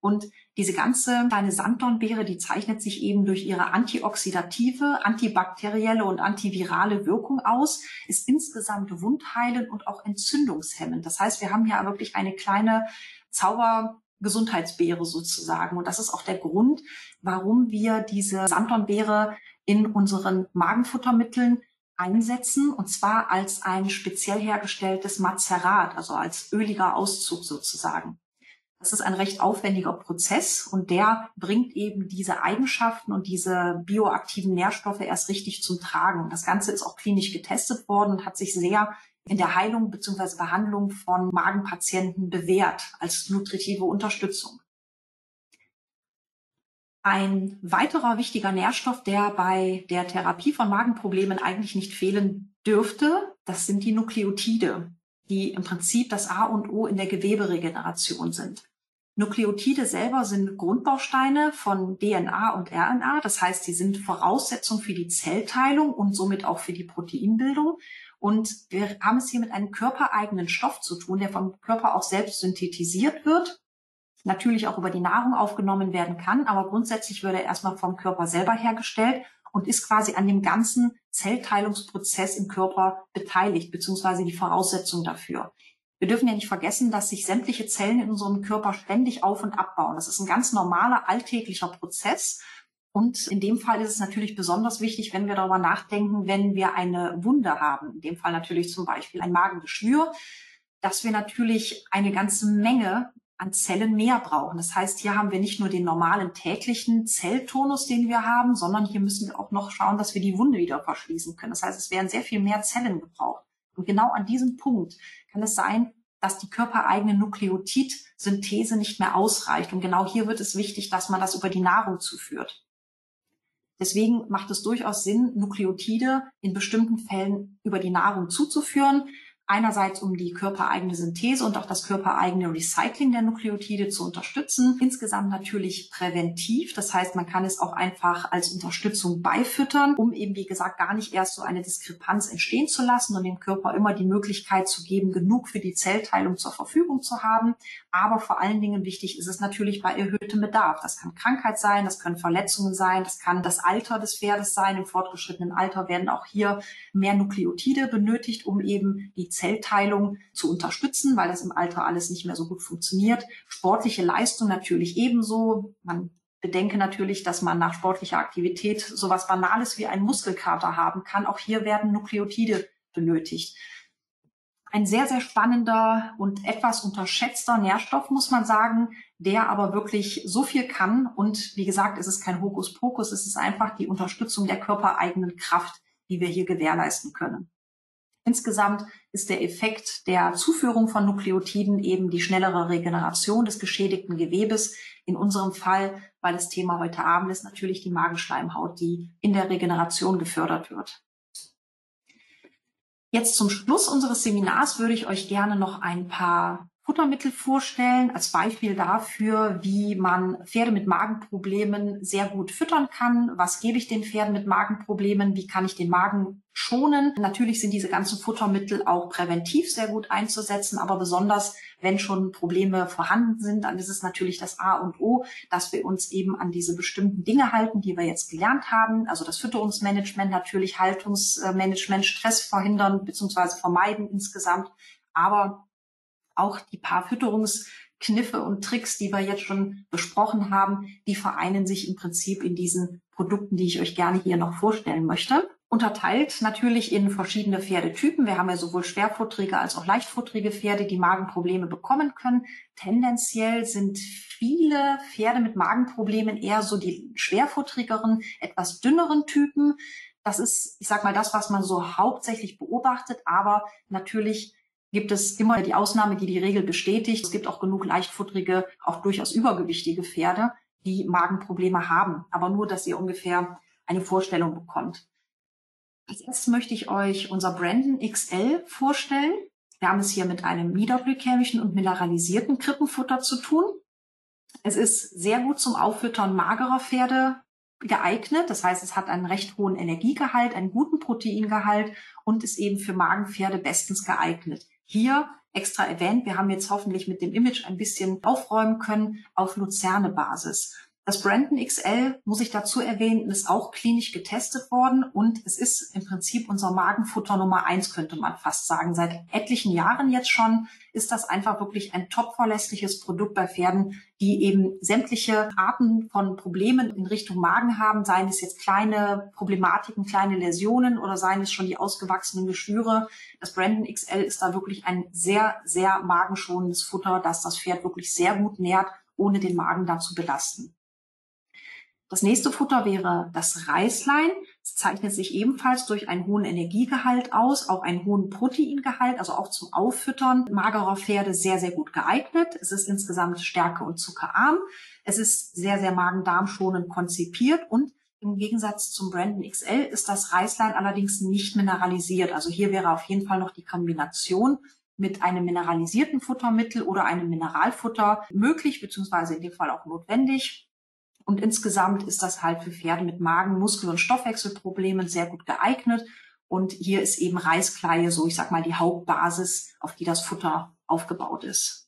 Und diese ganze kleine Sanddornbeere, die zeichnet sich eben durch ihre antioxidative, antibakterielle und antivirale Wirkung aus, ist insgesamt wundheilend und auch entzündungshemmend. Das heißt, wir haben hier wirklich eine kleine Zaubergesundheitsbeere sozusagen. Und das ist auch der Grund, warum wir diese Sanddornbeere in unseren Magenfuttermitteln einsetzen, und zwar als ein speziell hergestelltes Mazerat, also als öliger Auszug sozusagen. Das ist ein recht aufwendiger Prozess und der bringt eben diese Eigenschaften und diese bioaktiven Nährstoffe erst richtig zum Tragen. Das Ganze ist auch klinisch getestet worden und hat sich sehr in der Heilung bzw. Behandlung von Magenpatienten bewährt als nutritive Unterstützung. Ein weiterer wichtiger Nährstoff, der bei der Therapie von Magenproblemen eigentlich nicht fehlen dürfte, das sind die Nukleotide, die im Prinzip das A und O in der Geweberegeneration sind. Nukleotide selber sind Grundbausteine von DNA und RNA. Das heißt, sie sind Voraussetzung für die Zellteilung und somit auch für die Proteinbildung. Und wir haben es hier mit einem körpereigenen Stoff zu tun, der vom Körper auch selbst synthetisiert wird. Natürlich auch über die Nahrung aufgenommen werden kann, aber grundsätzlich wird er erstmal vom Körper selber hergestellt und ist quasi an dem ganzen Zellteilungsprozess im Körper beteiligt, beziehungsweise die Voraussetzung dafür. Wir dürfen ja nicht vergessen, dass sich sämtliche Zellen in unserem Körper ständig auf und abbauen. Das ist ein ganz normaler, alltäglicher Prozess. Und in dem Fall ist es natürlich besonders wichtig, wenn wir darüber nachdenken, wenn wir eine Wunde haben, in dem Fall natürlich zum Beispiel ein Magengeschwür, dass wir natürlich eine ganze Menge an Zellen mehr brauchen. Das heißt, hier haben wir nicht nur den normalen täglichen Zelltonus, den wir haben, sondern hier müssen wir auch noch schauen, dass wir die Wunde wieder verschließen können. Das heißt, es werden sehr viel mehr Zellen gebraucht. Und genau an diesem Punkt kann es sein, dass die körpereigene Nukleotidsynthese nicht mehr ausreicht. Und genau hier wird es wichtig, dass man das über die Nahrung zuführt. Deswegen macht es durchaus Sinn, Nukleotide in bestimmten Fällen über die Nahrung zuzuführen. Einerseits, um die körpereigene Synthese und auch das körpereigene Recycling der Nukleotide zu unterstützen. Insgesamt natürlich präventiv. Das heißt, man kann es auch einfach als Unterstützung beifüttern, um eben, wie gesagt, gar nicht erst so eine Diskrepanz entstehen zu lassen und dem Körper immer die Möglichkeit zu geben, genug für die Zellteilung zur Verfügung zu haben. Aber vor allen Dingen wichtig ist es natürlich bei erhöhtem Bedarf. Das kann Krankheit sein, das können Verletzungen sein, das kann das Alter des Pferdes sein. Im fortgeschrittenen Alter werden auch hier mehr Nukleotide benötigt, um eben die Zellteilung zu unterstützen, weil das im Alter alles nicht mehr so gut funktioniert. Sportliche Leistung natürlich ebenso. Man bedenke natürlich, dass man nach sportlicher Aktivität sowas Banales wie einen Muskelkater haben kann. Auch hier werden Nukleotide benötigt. Ein sehr, sehr spannender und etwas unterschätzter Nährstoff, muss man sagen, der aber wirklich so viel kann. Und wie gesagt, es ist kein Hokuspokus, es ist einfach die Unterstützung der körpereigenen Kraft, die wir hier gewährleisten können. Insgesamt ist der Effekt der Zuführung von Nukleotiden eben die schnellere Regeneration des geschädigten Gewebes. In unserem Fall, weil das Thema heute Abend ist, natürlich die Magenschleimhaut, die in der Regeneration gefördert wird. Jetzt zum Schluss unseres Seminars würde ich euch gerne noch ein paar Futtermittel vorstellen, als Beispiel dafür, wie man Pferde mit Magenproblemen sehr gut füttern kann. Was gebe ich den Pferden mit Magenproblemen? Wie kann ich den Magen schonen? Natürlich sind diese ganzen Futtermittel auch präventiv sehr gut einzusetzen, aber besonders wenn schon Probleme vorhanden sind, dann ist es natürlich das A und O, dass wir uns eben an diese bestimmten Dinge halten, die wir jetzt gelernt haben. Also das Fütterungsmanagement, natürlich Haltungsmanagement, Stress verhindern bzw. vermeiden insgesamt. Aber auch die paar Fütterungskniffe und Tricks, die wir jetzt schon besprochen haben, die vereinen sich im Prinzip in diesen Produkten, die ich euch gerne hier noch vorstellen möchte. Unterteilt natürlich in verschiedene Pferdetypen. Wir haben ja sowohl schwerfutterige als auch leichtfutterige Pferde, die Magenprobleme bekommen können. Tendenziell sind viele Pferde mit Magenproblemen eher so die schwerfutterigeren, etwas dünneren Typen. Das ist, ich sag mal, das, was man so hauptsächlich beobachtet, aber natürlich gibt es immer die Ausnahme, die die Regel bestätigt. Es gibt auch genug leichtfutterige, auch durchaus übergewichtige Pferde, die Magenprobleme haben. Aber nur, dass ihr ungefähr eine Vorstellung bekommt. Als erstes möchte ich euch unser Brandon XL vorstellen. Wir haben es hier mit einem niederglykämischen und mineralisierten Krippenfutter zu tun. Es ist sehr gut zum Auffüttern magerer Pferde geeignet. Das heißt, es hat einen recht hohen Energiegehalt, einen guten Proteingehalt und ist eben für Magenpferde bestens geeignet. Hier extra erwähnt, wir haben jetzt hoffentlich mit dem Image ein bisschen aufräumen können auf Luzerne-Basis. Das Brandon XL, muss ich dazu erwähnen, ist auch klinisch getestet worden und es ist im Prinzip unser Magenfutter Nummer eins, könnte man fast sagen. Seit etlichen Jahren jetzt schon ist das einfach wirklich ein top verlässliches Produkt bei Pferden, die eben sämtliche Arten von Problemen in Richtung Magen haben, seien es jetzt kleine Problematiken, kleine Läsionen oder seien es schon die ausgewachsenen Geschwüre. Das Brandon XL ist da wirklich ein sehr, sehr magenschonendes Futter, das das Pferd wirklich sehr gut nährt, ohne den Magen da zu belasten. Das nächste Futter wäre das Reislein. Es zeichnet sich ebenfalls durch einen hohen Energiegehalt aus, auch einen hohen Proteingehalt, also auch zum Auffüttern magerer Pferde sehr, sehr gut geeignet. Es ist insgesamt stärke- und zuckerarm. Es ist sehr, sehr magen-darm schonend konzipiert und im Gegensatz zum Brandon XL ist das Reislein allerdings nicht mineralisiert. Also hier wäre auf jeden Fall noch die Kombination mit einem mineralisierten Futtermittel oder einem Mineralfutter möglich, beziehungsweise in dem Fall auch notwendig. Und insgesamt ist das halt für Pferde mit Magen, Muskel- und Stoffwechselproblemen sehr gut geeignet. Und hier ist eben Reiskleie so, ich sag mal, die Hauptbasis, auf die das Futter aufgebaut ist.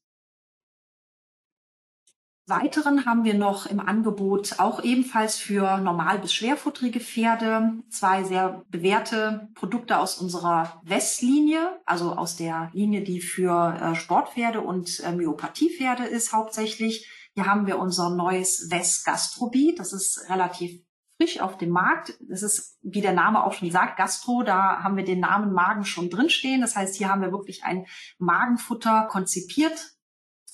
Weiteren haben wir noch im Angebot auch ebenfalls für normal bis schwerfutterige Pferde zwei sehr bewährte Produkte aus unserer Westlinie, also aus der Linie, die für äh, Sportpferde und äh, Myopathie-Pferde ist hauptsächlich. Hier haben wir unser neues West Gastrobi. Das ist relativ frisch auf dem Markt. Das ist, wie der Name auch schon sagt, Gastro. Da haben wir den Namen Magen schon drinstehen. Das heißt, hier haben wir wirklich ein Magenfutter konzipiert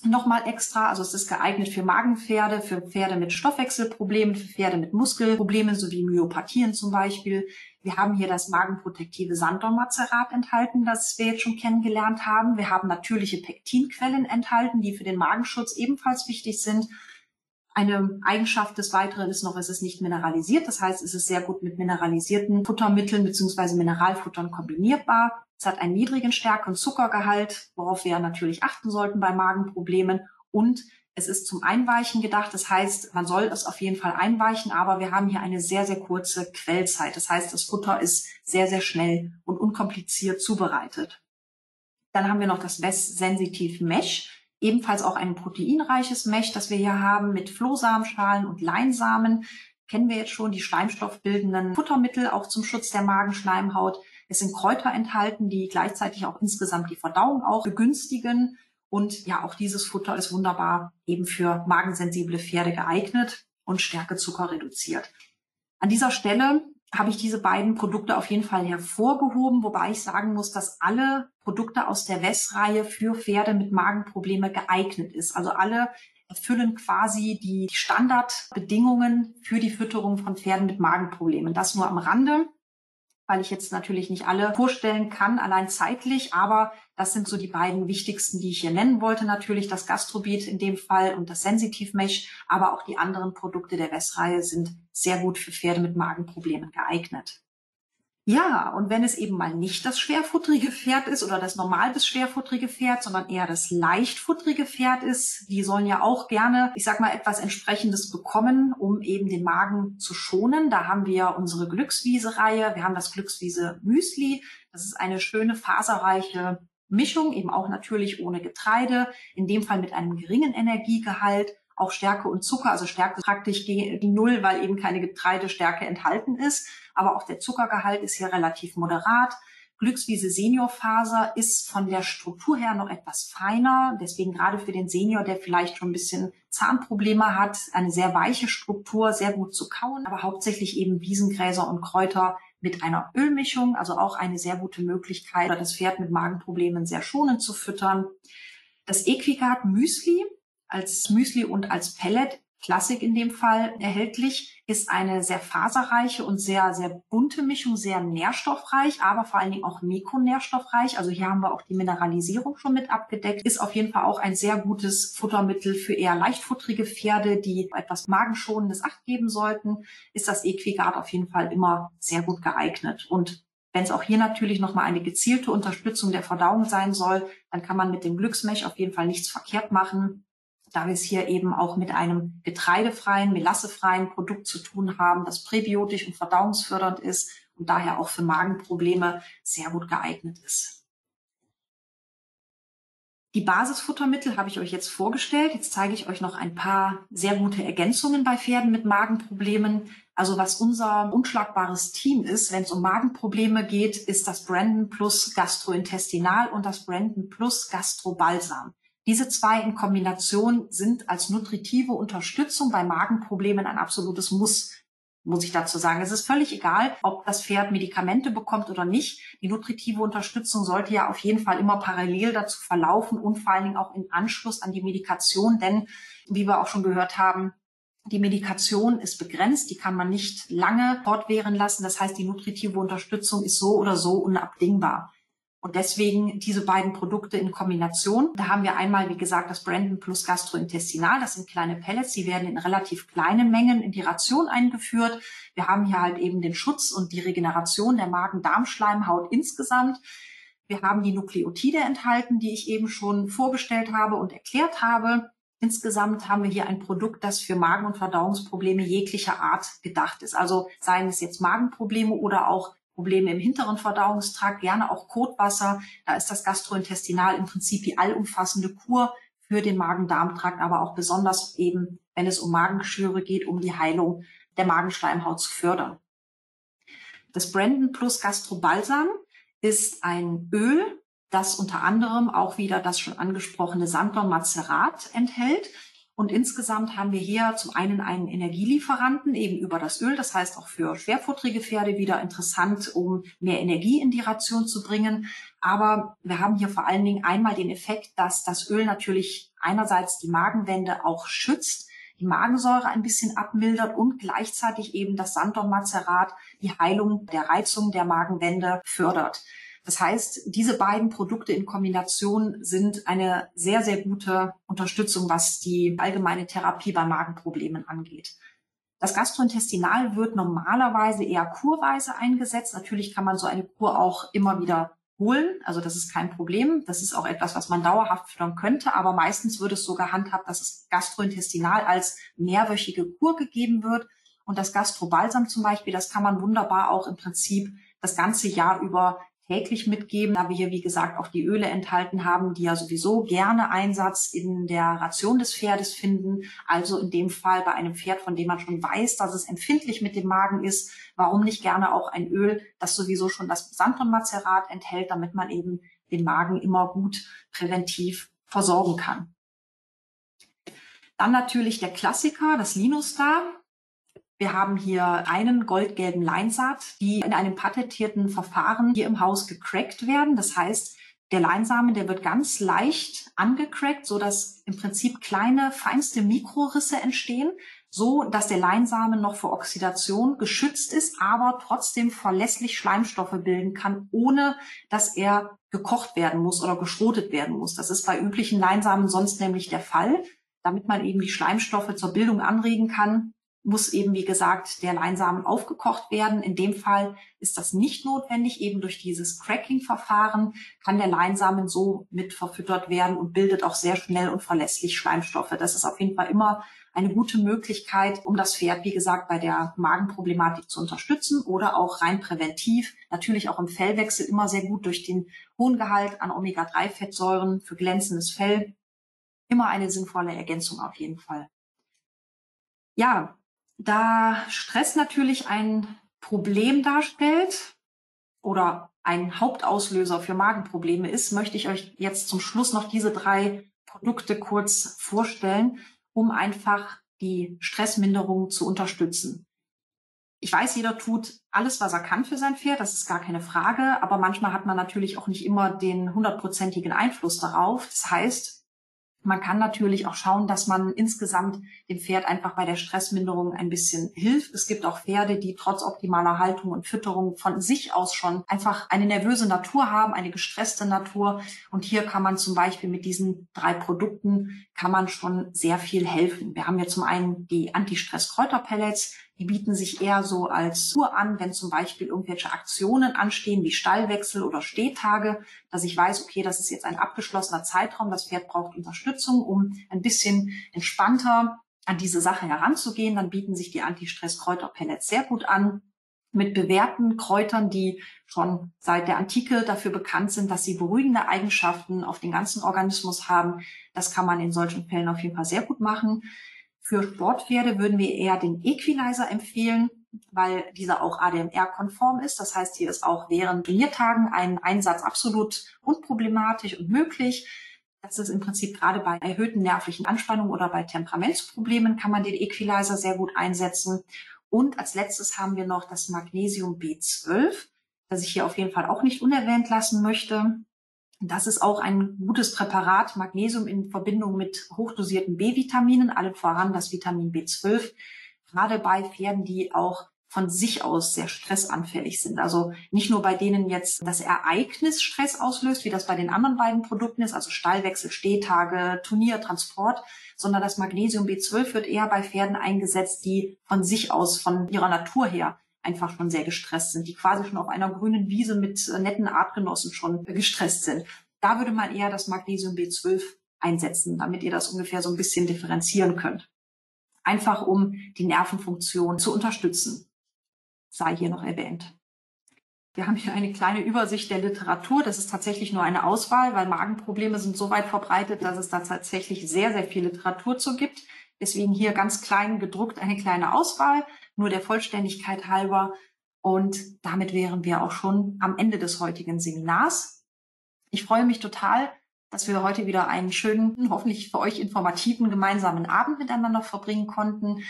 nochmal extra. Also es ist geeignet für Magenpferde, für Pferde mit Stoffwechselproblemen, für Pferde mit Muskelproblemen sowie Myopathien zum Beispiel. Wir haben hier das magenprotektive Sanddornmazerat enthalten, das wir jetzt schon kennengelernt haben. Wir haben natürliche Pektinquellen enthalten, die für den Magenschutz ebenfalls wichtig sind. Eine Eigenschaft des Weiteren ist noch, es ist nicht mineralisiert. Das heißt, es ist sehr gut mit mineralisierten Futtermitteln bzw. Mineralfuttern kombinierbar. Es hat einen niedrigen Stärke- und Zuckergehalt, worauf wir natürlich achten sollten bei Magenproblemen. Und es ist zum Einweichen gedacht. Das heißt, man soll es auf jeden Fall einweichen, aber wir haben hier eine sehr, sehr kurze Quellzeit. Das heißt, das Futter ist sehr, sehr schnell und unkompliziert zubereitet. Dann haben wir noch das West Sensitive Mesh. Ebenfalls auch ein proteinreiches Mesh, das wir hier haben mit Flohsamenschalen und Leinsamen. Kennen wir jetzt schon die schleimstoffbildenden Futtermittel auch zum Schutz der Magenschleimhaut. Es sind Kräuter enthalten, die gleichzeitig auch insgesamt die Verdauung auch begünstigen. Und ja, auch dieses Futter ist wunderbar eben für magensensible Pferde geeignet und Stärkezucker reduziert. An dieser Stelle habe ich diese beiden Produkte auf jeden Fall hervorgehoben, wobei ich sagen muss, dass alle Produkte aus der WES-Reihe für Pferde mit Magenprobleme geeignet ist. Also alle erfüllen quasi die Standardbedingungen für die Fütterung von Pferden mit Magenproblemen. Das nur am Rande weil ich jetzt natürlich nicht alle vorstellen kann, allein zeitlich, aber das sind so die beiden wichtigsten, die ich hier nennen wollte. Natürlich das Gastrobit in dem Fall und das Sensitiv Mesh, aber auch die anderen Produkte der Westreihe sind sehr gut für Pferde mit Magenproblemen geeignet. Ja, und wenn es eben mal nicht das schwerfutterige Pferd ist oder das normal bis schwerfutterige Pferd, sondern eher das leichtfutterige Pferd ist, die sollen ja auch gerne, ich sag mal, etwas entsprechendes bekommen, um eben den Magen zu schonen. Da haben wir unsere Glückswiese-Reihe, wir haben das Glückswiese Müsli. Das ist eine schöne faserreiche Mischung, eben auch natürlich ohne Getreide, in dem Fall mit einem geringen Energiegehalt auch Stärke und Zucker, also Stärke praktisch die Null, weil eben keine Getreidestärke enthalten ist. Aber auch der Zuckergehalt ist hier relativ moderat. Glückswiese Seniorfaser ist von der Struktur her noch etwas feiner. Deswegen gerade für den Senior, der vielleicht schon ein bisschen Zahnprobleme hat, eine sehr weiche Struktur, sehr gut zu kauen, aber hauptsächlich eben Wiesengräser und Kräuter mit einer Ölmischung, also auch eine sehr gute Möglichkeit, das Pferd mit Magenproblemen sehr schonend zu füttern. Das Equigard Müsli als Müsli und als Pellet Klassik in dem Fall erhältlich, ist eine sehr faserreiche und sehr, sehr bunte Mischung, sehr nährstoffreich, aber vor allen Dingen auch mikronährstoffreich. Also hier haben wir auch die Mineralisierung schon mit abgedeckt. Ist auf jeden Fall auch ein sehr gutes Futtermittel für eher leichtfutterige Pferde, die etwas magenschonendes Acht geben sollten. Ist das Equigard auf jeden Fall immer sehr gut geeignet. Und wenn es auch hier natürlich nochmal eine gezielte Unterstützung der Verdauung sein soll, dann kann man mit dem Glücksmech auf jeden Fall nichts verkehrt machen da wir es hier eben auch mit einem getreidefreien, melassefreien Produkt zu tun haben, das präbiotisch und verdauungsfördernd ist und daher auch für Magenprobleme sehr gut geeignet ist. Die Basisfuttermittel habe ich euch jetzt vorgestellt. Jetzt zeige ich euch noch ein paar sehr gute Ergänzungen bei Pferden mit Magenproblemen. Also was unser unschlagbares Team ist, wenn es um Magenprobleme geht, ist das Brandon Plus Gastrointestinal und das Brandon Plus Gastrobalsam. Diese zwei in Kombination sind als nutritive Unterstützung bei Magenproblemen ein absolutes Muss, muss ich dazu sagen. Es ist völlig egal, ob das Pferd Medikamente bekommt oder nicht. Die nutritive Unterstützung sollte ja auf jeden Fall immer parallel dazu verlaufen und vor allen Dingen auch in Anschluss an die Medikation, denn wie wir auch schon gehört haben, die Medikation ist begrenzt, die kann man nicht lange fortwähren lassen. Das heißt, die nutritive Unterstützung ist so oder so unabdingbar. Und deswegen diese beiden Produkte in Kombination. Da haben wir einmal, wie gesagt, das Brandon plus Gastrointestinal. Das sind kleine Pellets. Die werden in relativ kleinen Mengen in die Ration eingeführt. Wir haben hier halt eben den Schutz und die Regeneration der Magen-Darm-Schleimhaut insgesamt. Wir haben die Nukleotide enthalten, die ich eben schon vorgestellt habe und erklärt habe. Insgesamt haben wir hier ein Produkt, das für Magen- und Verdauungsprobleme jeglicher Art gedacht ist. Also seien es jetzt Magenprobleme oder auch Probleme im hinteren Verdauungstrakt, gerne auch Kotwasser. Da ist das Gastrointestinal im Prinzip die allumfassende Kur für den Magen-Darm-Trakt, aber auch besonders eben, wenn es um Magengeschwüre geht, um die Heilung der Magenschleimhaut zu fördern. Das Brandon Plus Gastrobalsam ist ein Öl, das unter anderem auch wieder das schon angesprochene Sanddorn Macerat enthält. Und insgesamt haben wir hier zum einen einen Energielieferanten eben über das Öl, das heißt auch für schwerfutterige Pferde wieder interessant, um mehr Energie in die Ration zu bringen. Aber wir haben hier vor allen Dingen einmal den Effekt, dass das Öl natürlich einerseits die Magenwände auch schützt, die Magensäure ein bisschen abmildert und gleichzeitig eben das Sanddornmazerat die Heilung der Reizung der Magenwände fördert. Das heißt, diese beiden Produkte in Kombination sind eine sehr, sehr gute Unterstützung, was die allgemeine Therapie bei Magenproblemen angeht. Das Gastrointestinal wird normalerweise eher kurweise eingesetzt. Natürlich kann man so eine Kur auch immer wieder holen. Also das ist kein Problem. Das ist auch etwas, was man dauerhaft füttern könnte. Aber meistens wird es so gehandhabt, dass das Gastrointestinal als mehrwöchige Kur gegeben wird. Und das Gastrobalsam zum Beispiel, das kann man wunderbar auch im Prinzip das ganze Jahr über täglich mitgeben, da wir hier, wie gesagt, auch die Öle enthalten haben, die ja sowieso gerne Einsatz in der Ration des Pferdes finden. Also in dem Fall bei einem Pferd, von dem man schon weiß, dass es empfindlich mit dem Magen ist, warum nicht gerne auch ein Öl, das sowieso schon das Sanddornmazerat enthält, damit man eben den Magen immer gut präventiv versorgen kann. Dann natürlich der Klassiker, das Linustar. Wir haben hier einen goldgelben Leinsaat, die in einem patentierten Verfahren hier im Haus gecrackt werden. Das heißt, der Leinsamen, der wird ganz leicht angecrackt, so dass im Prinzip kleine, feinste Mikrorisse entstehen, so dass der Leinsamen noch vor Oxidation geschützt ist, aber trotzdem verlässlich Schleimstoffe bilden kann, ohne dass er gekocht werden muss oder geschrotet werden muss. Das ist bei üblichen Leinsamen sonst nämlich der Fall. Damit man eben die Schleimstoffe zur Bildung anregen kann, muss eben, wie gesagt, der Leinsamen aufgekocht werden. In dem Fall ist das nicht notwendig. Eben durch dieses Cracking-Verfahren kann der Leinsamen so mit verfüttert werden und bildet auch sehr schnell und verlässlich Schleimstoffe. Das ist auf jeden Fall immer eine gute Möglichkeit, um das Pferd, wie gesagt, bei der Magenproblematik zu unterstützen oder auch rein präventiv. Natürlich auch im Fellwechsel immer sehr gut durch den hohen Gehalt an Omega-3-Fettsäuren für glänzendes Fell. Immer eine sinnvolle Ergänzung auf jeden Fall. Ja, da Stress natürlich ein Problem darstellt oder ein Hauptauslöser für Magenprobleme ist, möchte ich euch jetzt zum Schluss noch diese drei Produkte kurz vorstellen, um einfach die Stressminderung zu unterstützen. Ich weiß, jeder tut alles, was er kann für sein Pferd, das ist gar keine Frage, aber manchmal hat man natürlich auch nicht immer den hundertprozentigen Einfluss darauf. Das heißt, Man kann natürlich auch schauen, dass man insgesamt dem Pferd einfach bei der Stressminderung ein bisschen hilft. Es gibt auch Pferde, die trotz optimaler Haltung und Fütterung von sich aus schon einfach eine nervöse Natur haben, eine gestresste Natur. Und hier kann man zum Beispiel mit diesen drei Produkten kann man schon sehr viel helfen. Wir haben ja zum einen die Anti-Stress-Kräuterpellets, die bieten sich eher so als Tour an, wenn zum Beispiel irgendwelche Aktionen anstehen, wie Stallwechsel oder Stehtage, dass ich weiß, okay, das ist jetzt ein abgeschlossener Zeitraum, das Pferd braucht Unterstützung, um ein bisschen entspannter an diese Sache heranzugehen. Dann bieten sich die Anti-Stress-Kräuterpellets sehr gut an mit bewährten Kräutern, die schon seit der Antike dafür bekannt sind, dass sie beruhigende Eigenschaften auf den ganzen Organismus haben. Das kann man in solchen Fällen auf jeden Fall sehr gut machen. Für Sportpferde würden wir eher den Equalizer empfehlen, weil dieser auch ADMR-konform ist. Das heißt, hier ist auch während Turniertagen ein Einsatz absolut unproblematisch und möglich. Das ist im Prinzip gerade bei erhöhten nervlichen Anspannungen oder bei Temperamentsproblemen kann man den Equalizer sehr gut einsetzen. Und als letztes haben wir noch das Magnesium B12, das ich hier auf jeden Fall auch nicht unerwähnt lassen möchte. Das ist auch ein gutes Präparat, Magnesium in Verbindung mit hochdosierten B-Vitaminen, allen voran das Vitamin B12, gerade bei Pferden, die auch von sich aus sehr stressanfällig sind. Also nicht nur bei denen jetzt das Ereignis Stress auslöst, wie das bei den anderen beiden Produkten ist, also Stallwechsel, Stehtage, Turnier, Transport, sondern das Magnesium B12 wird eher bei Pferden eingesetzt, die von sich aus, von ihrer Natur her einfach schon sehr gestresst sind, die quasi schon auf einer grünen Wiese mit äh, netten Artgenossen schon gestresst sind. Da würde man eher das Magnesium B12 einsetzen, damit ihr das ungefähr so ein bisschen differenzieren könnt. Einfach um die Nervenfunktion zu unterstützen. Sei hier noch erwähnt. Wir haben hier eine kleine Übersicht der Literatur. Das ist tatsächlich nur eine Auswahl, weil Magenprobleme sind so weit verbreitet, dass es da tatsächlich sehr, sehr viel Literatur zu gibt. Deswegen hier ganz klein gedruckt eine kleine Auswahl nur der Vollständigkeit halber. Und damit wären wir auch schon am Ende des heutigen Seminars. Ich freue mich total, dass wir heute wieder einen schönen, hoffentlich für euch informativen gemeinsamen Abend miteinander verbringen konnten.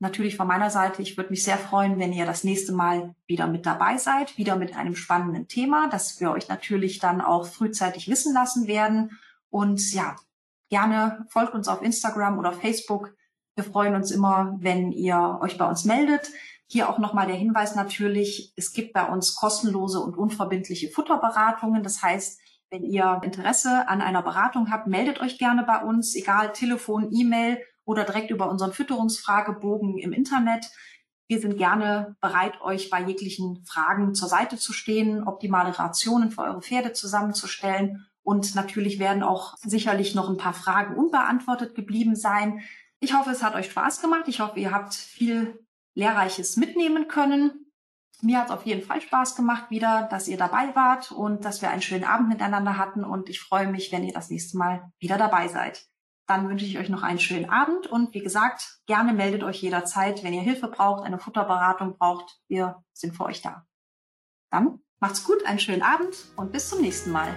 Natürlich von meiner Seite, ich würde mich sehr freuen, wenn ihr das nächste Mal wieder mit dabei seid, wieder mit einem spannenden Thema, das wir euch natürlich dann auch frühzeitig wissen lassen werden. Und ja, gerne folgt uns auf Instagram oder Facebook. Wir freuen uns immer, wenn ihr euch bei uns meldet. Hier auch nochmal der Hinweis natürlich, es gibt bei uns kostenlose und unverbindliche Futterberatungen. Das heißt, wenn ihr Interesse an einer Beratung habt, meldet euch gerne bei uns, egal Telefon, E-Mail oder direkt über unseren Fütterungsfragebogen im Internet. Wir sind gerne bereit, euch bei jeglichen Fragen zur Seite zu stehen, optimale Rationen für eure Pferde zusammenzustellen. Und natürlich werden auch sicherlich noch ein paar Fragen unbeantwortet geblieben sein. Ich hoffe, es hat euch Spaß gemacht. Ich hoffe, ihr habt viel Lehrreiches mitnehmen können. Mir hat es auf jeden Fall Spaß gemacht wieder, dass ihr dabei wart und dass wir einen schönen Abend miteinander hatten. Und ich freue mich, wenn ihr das nächste Mal wieder dabei seid. Dann wünsche ich euch noch einen schönen Abend und wie gesagt, gerne meldet euch jederzeit, wenn ihr Hilfe braucht, eine Futterberatung braucht. Wir sind für euch da. Dann macht's gut, einen schönen Abend und bis zum nächsten Mal.